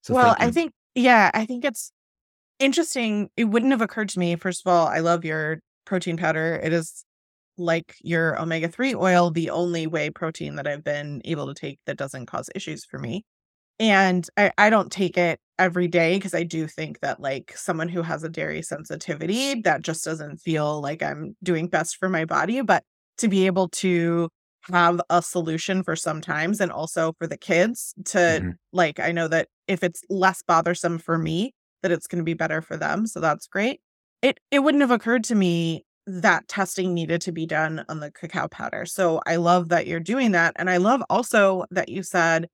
Speaker 2: So well, I think yeah, I think it's interesting. It wouldn't have occurred to me. First of all, I love your protein powder. It is like your omega 3 oil, the only whey protein that I've been able to take that doesn't cause issues for me. And I, I don't take it every day because I do think that, like, someone who has a dairy sensitivity, that just doesn't feel like I'm doing best for my body. But to be able to have a solution for sometimes and also for the kids to mm-hmm. like I know that if it's less bothersome for me that it's going to be better for them so that's great. It it wouldn't have occurred to me that testing needed to be done on the cacao powder. So I love that you're doing that and I love also that you said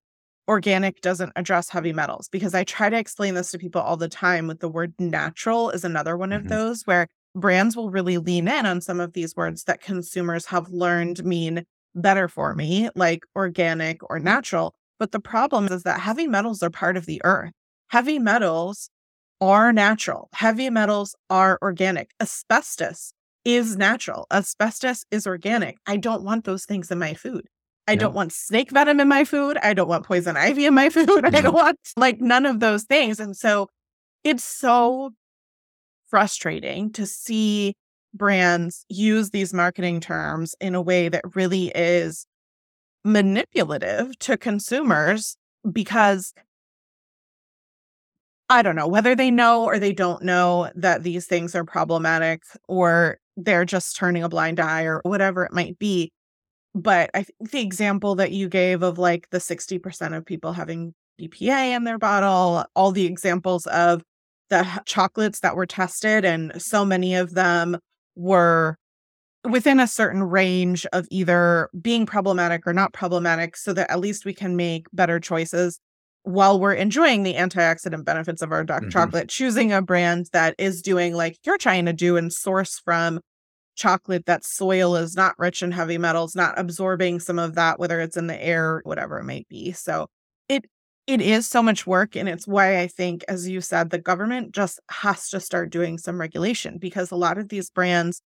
Speaker 2: organic doesn't address heavy metals because I try to explain this to people all the time with the word natural is another one mm-hmm. of those where brands will really lean in on some of these words that consumers have learned mean better for me, like organic or natural. But the problem is that heavy metals are part of the earth. Heavy metals are natural. Heavy metals are organic. Asbestos is natural. Asbestos is organic. I don't want those things in my food. I don't want snake venom in my food. I don't want poison ivy in my food. I don't want like none of those things. And so it's so frustrating to see brands use these marketing terms in a way that really is manipulative to consumers because I don't know whether they know or they don't know that these things are problematic or they're just turning a blind eye or whatever it might be. But I think the example that you gave of like the 60% of people having BPA in their bottle, all the examples of the chocolates that were tested, and so many of them were within a certain range of either being problematic or not problematic so that at least we can make better choices while we're enjoying the antioxidant benefits of our dark mm-hmm. chocolate, choosing a brand that is doing like you're trying to do and source from chocolate that soil is not rich in heavy metals, not absorbing some of that, whether it's in the air, whatever it might be. So it it is so much work. And it's why I think, as you said, the government just has to start doing some regulation because a lot of these brands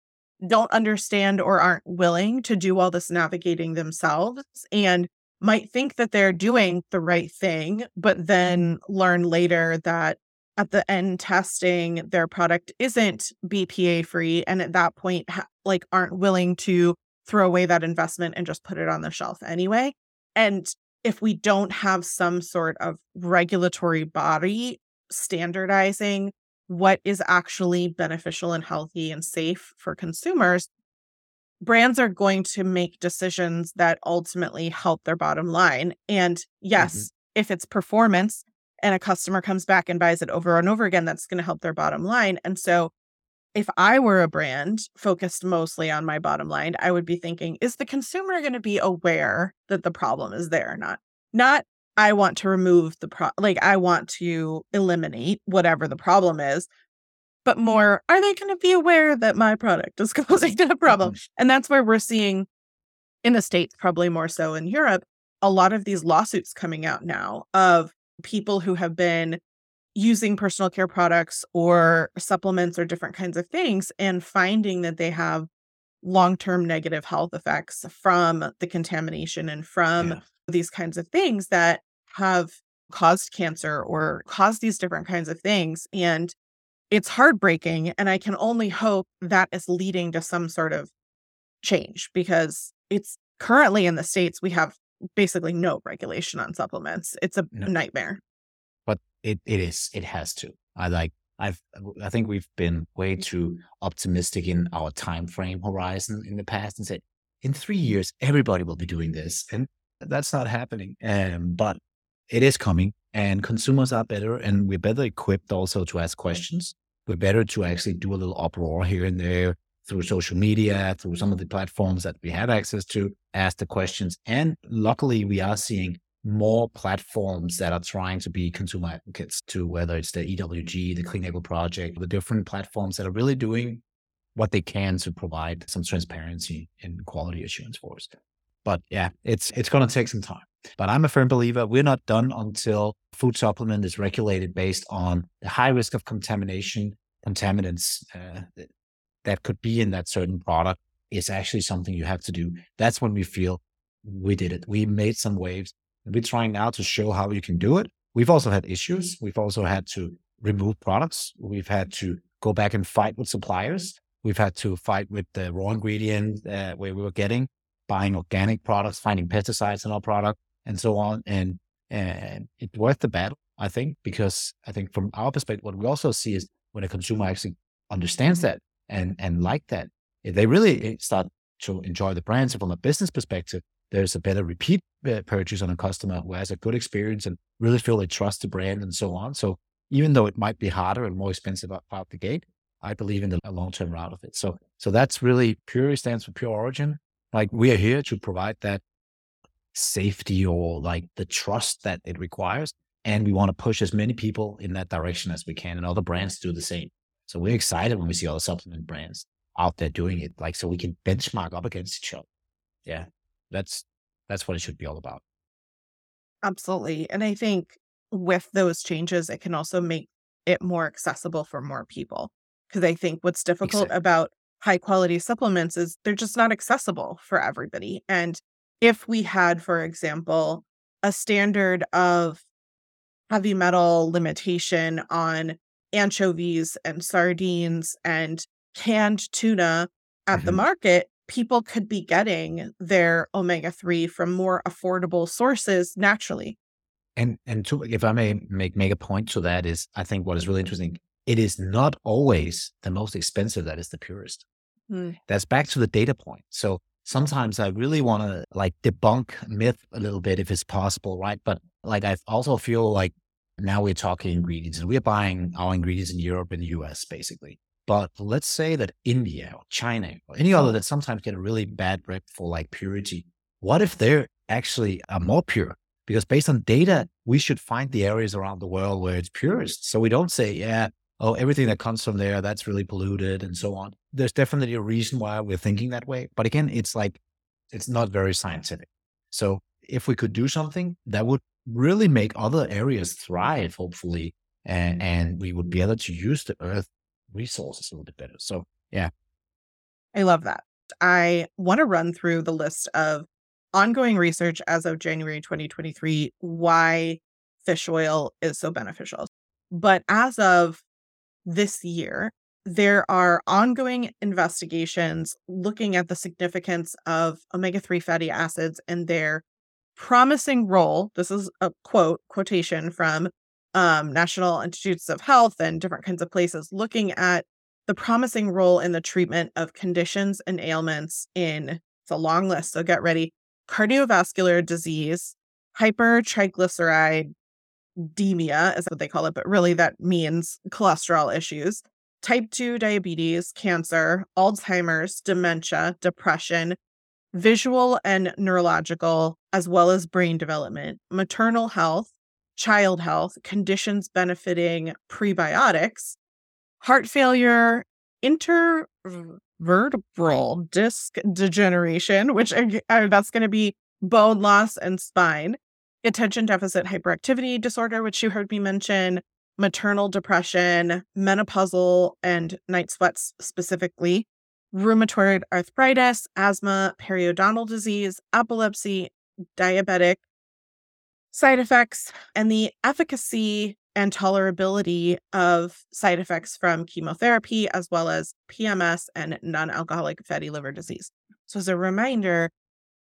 Speaker 2: don't understand or aren't willing to do all this navigating themselves and might think that they're doing the right thing, but mm-hmm. then learn later that at the end testing their product isn't BPA free and at that point ha- like aren't willing to throw away that investment and just put it on the shelf anyway. And if we don't have some sort of regulatory body standardizing what is actually beneficial and healthy and safe for consumers, brands are going to make decisions that ultimately help their bottom line. And yes, mm-hmm. if it's performance and a customer comes back and buys it over and over again, that's going to help their bottom line. And so if I were a brand focused mostly on my bottom line, I would be thinking, is the consumer going to be aware that the problem is there or not? Not I want to remove the pro like I want to eliminate whatever the problem is, but more are they going to be aware that my product is causing a problem? Mm-hmm. And that's where we're seeing in the states probably more so in Europe a lot of these lawsuits coming out now of people who have been using personal care products or supplements or different kinds of things and finding that they have long-term negative health effects from the contamination and from yeah. these kinds of things that have caused cancer or caused these different kinds of things and it's heartbreaking and i can only hope that is leading to some sort of change because it's currently in the states we have basically no regulation on supplements. It's a no. nightmare.
Speaker 1: But it, it is it has to. I like i've i think we've been way too optimistic in our time frame horizon in the past and said in three years everybody will be doing this and that's not happening um, but it is coming and consumers are better and we're better equipped also to ask questions. We're better to actually do a little uproar here and there through social media, through some of the platforms that we have access to, ask the questions. And luckily, we are seeing more platforms that are trying to be consumer advocates to whether it's the EWG, the Clean Label Project, the different platforms that are really doing what they can to provide some transparency and quality assurance for us. But yeah, it's it's going to take some time. But I'm a firm believer we're not done until food supplement is regulated based on the high risk of contamination, contaminants uh, that could be in that certain product is actually something you have to do. That's when we feel we did it. We made some waves. We're trying now to show how you can do it. We've also had issues. We've also had to remove products. We've had to go back and fight with suppliers. We've had to fight with the raw ingredient uh, where we were getting, buying organic products, finding pesticides in our product and so on. And, and it's worth the battle, I think, because I think from our perspective, what we also see is when a consumer actually understands that and, and like that, they really eh, start to enjoy the brands from a business perspective, there's a better repeat eh, purchase on a customer who has a good experience and really feel they trust the brand and so on. So even though it might be harder and more expensive out the gate, I believe in the long-term route of it. So, so that's really Puori stands for pure origin. Like we are here to provide that safety or like the trust that it requires. And we want to push as many people in that direction as we can and other brands do the same. So we're excited when we see other supplement brands out there doing it, like so we can benchmark up against each other. Yeah. That's that's what it should be all about.
Speaker 2: Absolutely. And I think with those changes, it can also make it more accessible for more people. Because I think what's difficult exactly. about high quality supplements is they're just not accessible for everybody. And if we had, for example, a standard of heavy metal limitation on anchovies and sardines and canned tuna at mm-hmm. the market, people could be getting their omega 3 from more affordable sources naturally.
Speaker 1: And and to, if I may make make a point to that is I think what is really interesting, it is not always the most expensive that is the purest. Mm. That's back to the data point. So sometimes I really want to like debunk myth a little bit if it's possible, right? But like I also feel like now we're talking ingredients and we're buying our ingredients in Europe and the US basically. But let's say that India or China or any other that sometimes get a really bad rep for like purity. What if they're actually are more pure because based on data, we should find the areas around the world where it's purest. So we don't say, yeah, oh, everything that comes from there, that's really polluted and so on. There's definitely a reason why we're thinking that way. But again, it's like, it's not very scientific. So if we could do something that would really make other areas thrive, hopefully, and, and we would be able to use the earth resources a little bit better. So, yeah.
Speaker 2: I love that. I want to run through the list of ongoing research as of January 2023 why fish oil is so beneficial. But as of this year, there are ongoing investigations looking at the significance of omega 3 fatty acids and their promising role. This is a quote, quotation from um, National Institutes of Health and different kinds of places looking at the promising role in the treatment of conditions and ailments in it's a long list, so get ready cardiovascular disease, hypertriglyceridemia is what they call it, but really that means cholesterol issues, type 2 diabetes, cancer, Alzheimer's, dementia, depression, visual and neurological, as well as brain development, maternal health, child health, conditions benefiting prebiotics, heart failure, intervertebral disc degeneration, which uh, that's going to be bone loss and spine, attention deficit hyperactivity disorder, which you heard me mention, maternal depression, menopausal and night sweats specifically, rheumatoid arthritis, asthma, periodontal disease, epilepsy, diabetic side effects, and the efficacy and tolerability of side effects from chemotherapy, as well as PMS and non alcoholic fatty liver disease. So, as a reminder,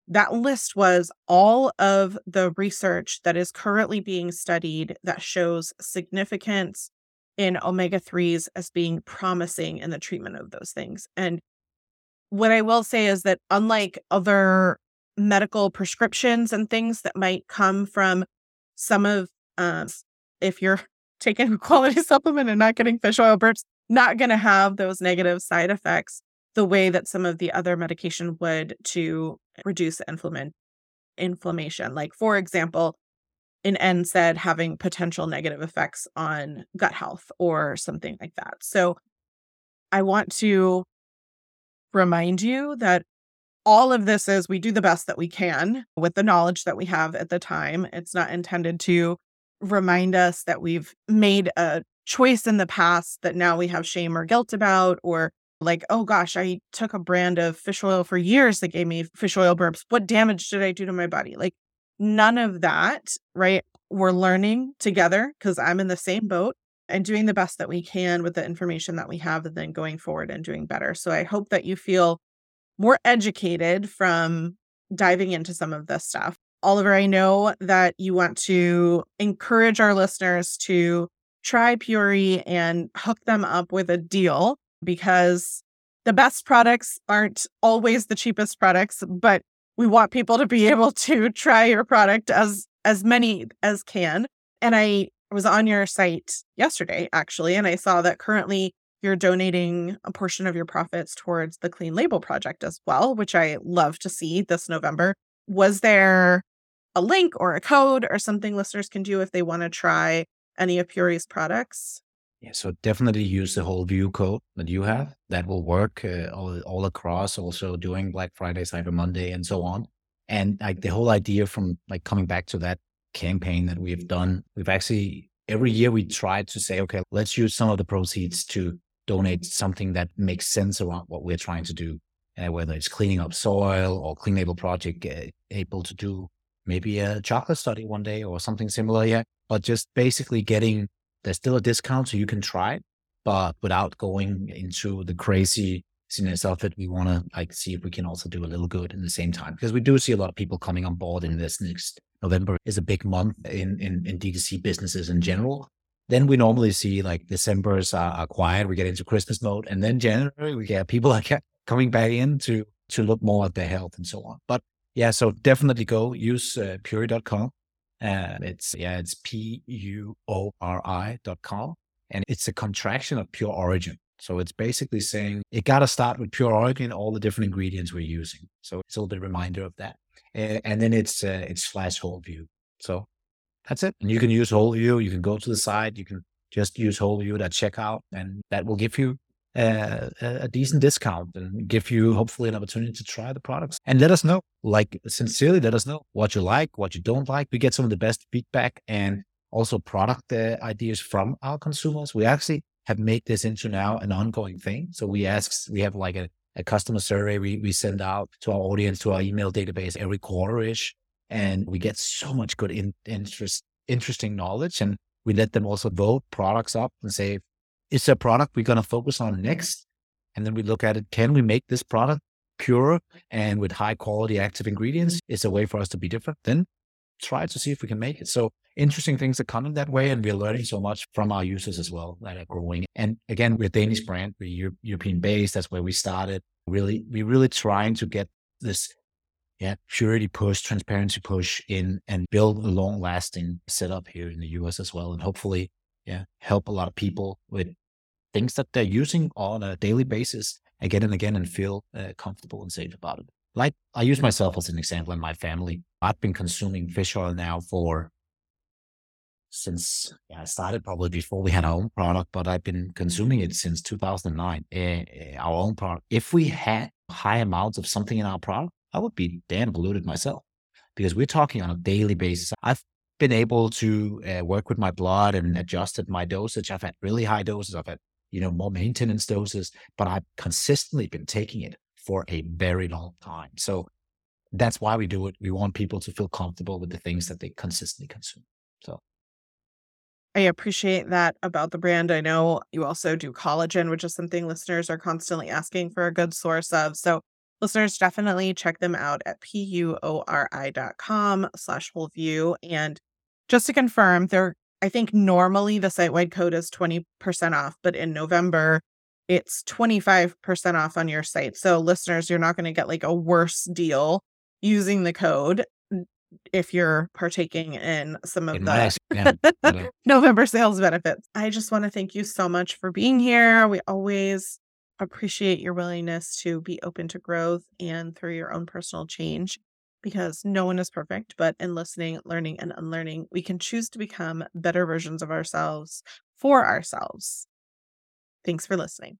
Speaker 2: that list was all of the research that is currently being studied that shows significance in omega 3s as being promising in the treatment of those things. And what I will say is that, unlike other medical prescriptions and things that might come from some of, uh, if you're taking a quality supplement and not getting fish oil burps, not going to have those negative side effects the way that some of the other medication would to reduce inflammation. Like for example, an NSAID having potential negative effects on gut health or something like that. So, I want to remind you that all of this is we do the best that we can with the knowledge that we have at the time. It's not intended to remind us that we've made a choice in the past that now we have shame or guilt about, or like, oh gosh, I took a brand of fish oil for years that gave me fish oil burps. What damage did I do to my body? Like, none of that, right? We're learning together because I'm in the same boat and doing the best that we can with the information that we have and then going forward and doing better. So I hope that you feel more educated from diving into some of this stuff. Oliver, I know that you want to encourage our listeners to try Puori and hook them up with a deal because the best products aren't always the cheapest products, but we want people to be able to try your product as as many as can. And I was on your site yesterday actually and I saw that currently you're donating a portion of your profits towards the Clean Label project as well, which I love to see this November. Was there a link or a code or something listeners can do if they want to try any of Puori's products?
Speaker 1: Yeah, so definitely use the whole view code that you have. That will work uh, all, all across, also doing Black Friday, Cyber Monday, and so on. And like the whole idea from like coming back to that campaign that we've done, we've actually every year we try to say, okay, let's use some of the proceeds to donate something that makes sense around what we're trying to do. Uh, whether it's cleaning up soil or Clean Label Project uh, able to do maybe a chocolate study one day or something similar. Yeah. But just basically getting there's still a discount, so you can try it, but without going into the crazy craziness of it, we want to like see if we can also do a little good in the same time because we do see a lot of people coming on board in this next November is a big month in in, in D2C businesses in general. Then we normally see like December's are, are quiet. We get into Christmas mode, and then January we get people like coming back in to to look more at their health and so on. But yeah, so definitely go use uh, Puori.com and it's, yeah, it's P U O R I dot com. And it's a contraction of pure origin. So it's basically saying it got to start with pure origin, all the different ingredients we're using. So it's a little bit reminder of that. And, and then it's, uh, it's slash whole view. So that's it. And you can use whole view. You can go to the site. You can just use whole view at checkout, and that will give you uh, a decent discount and give you hopefully an opportunity to try the products. And let us know like sincerely let us know what you like what you don't like. We get some of the best feedback and also product uh, ideas from our consumers. We actually have made this into now an ongoing thing. So we ask we have like a, a customer survey we, we send out to our audience to our email database every quarter-ish. And we get so much good in, interest interesting knowledge. And we let them also vote products up and say is a product we're going to focus on next? And then we look at it. Can we make this product pure and with high quality active ingredients? Is a way for us to be different? Then try to see if we can make it. So interesting things come in that way. And we're learning so much from our users as well that are growing. And again, we're a Danish brand. We're European based. That's where we started. Really, we're really trying to get this yeah, purity push, transparency push in and build a long lasting setup here in the US as well. And hopefully yeah, help a lot of people with things that they're using on a daily basis again and again and feel uh, comfortable and safe about it. Like I use myself as an example in my family. I've been consuming fish oil now for since yeah, I started probably before we had our own product, but I've been consuming it since 2009. Uh, eh, eh, our own product. If we had high amounts of something in our product, I would be damn polluted myself because we're talking on a daily basis. I've been able to uh, work with my blood and adjusted my dosage. I've had really high doses. I've had, you know, more maintenance doses, but I've consistently been taking it for a very long time. So that's why we do it. We want people to feel comfortable with the things that they consistently consume. So
Speaker 2: I appreciate that about the brand. I know you also do collagen, which is something listeners are constantly asking for a good source of. So listeners definitely check them out at puori.com slash whole view. And just to confirm, there I think normally the site wide code is 20% off, but in November it's 25% off on your site. So listeners, you're not going to get like a worse deal using the code if you're partaking in some of in the yeah. November sales benefits. I just want to thank you so much for being here. We always appreciate your willingness to be open to growth and through your own personal change because no one is perfect, but in listening, learning, and unlearning, we can choose to become better versions of ourselves for ourselves. Thanks for listening.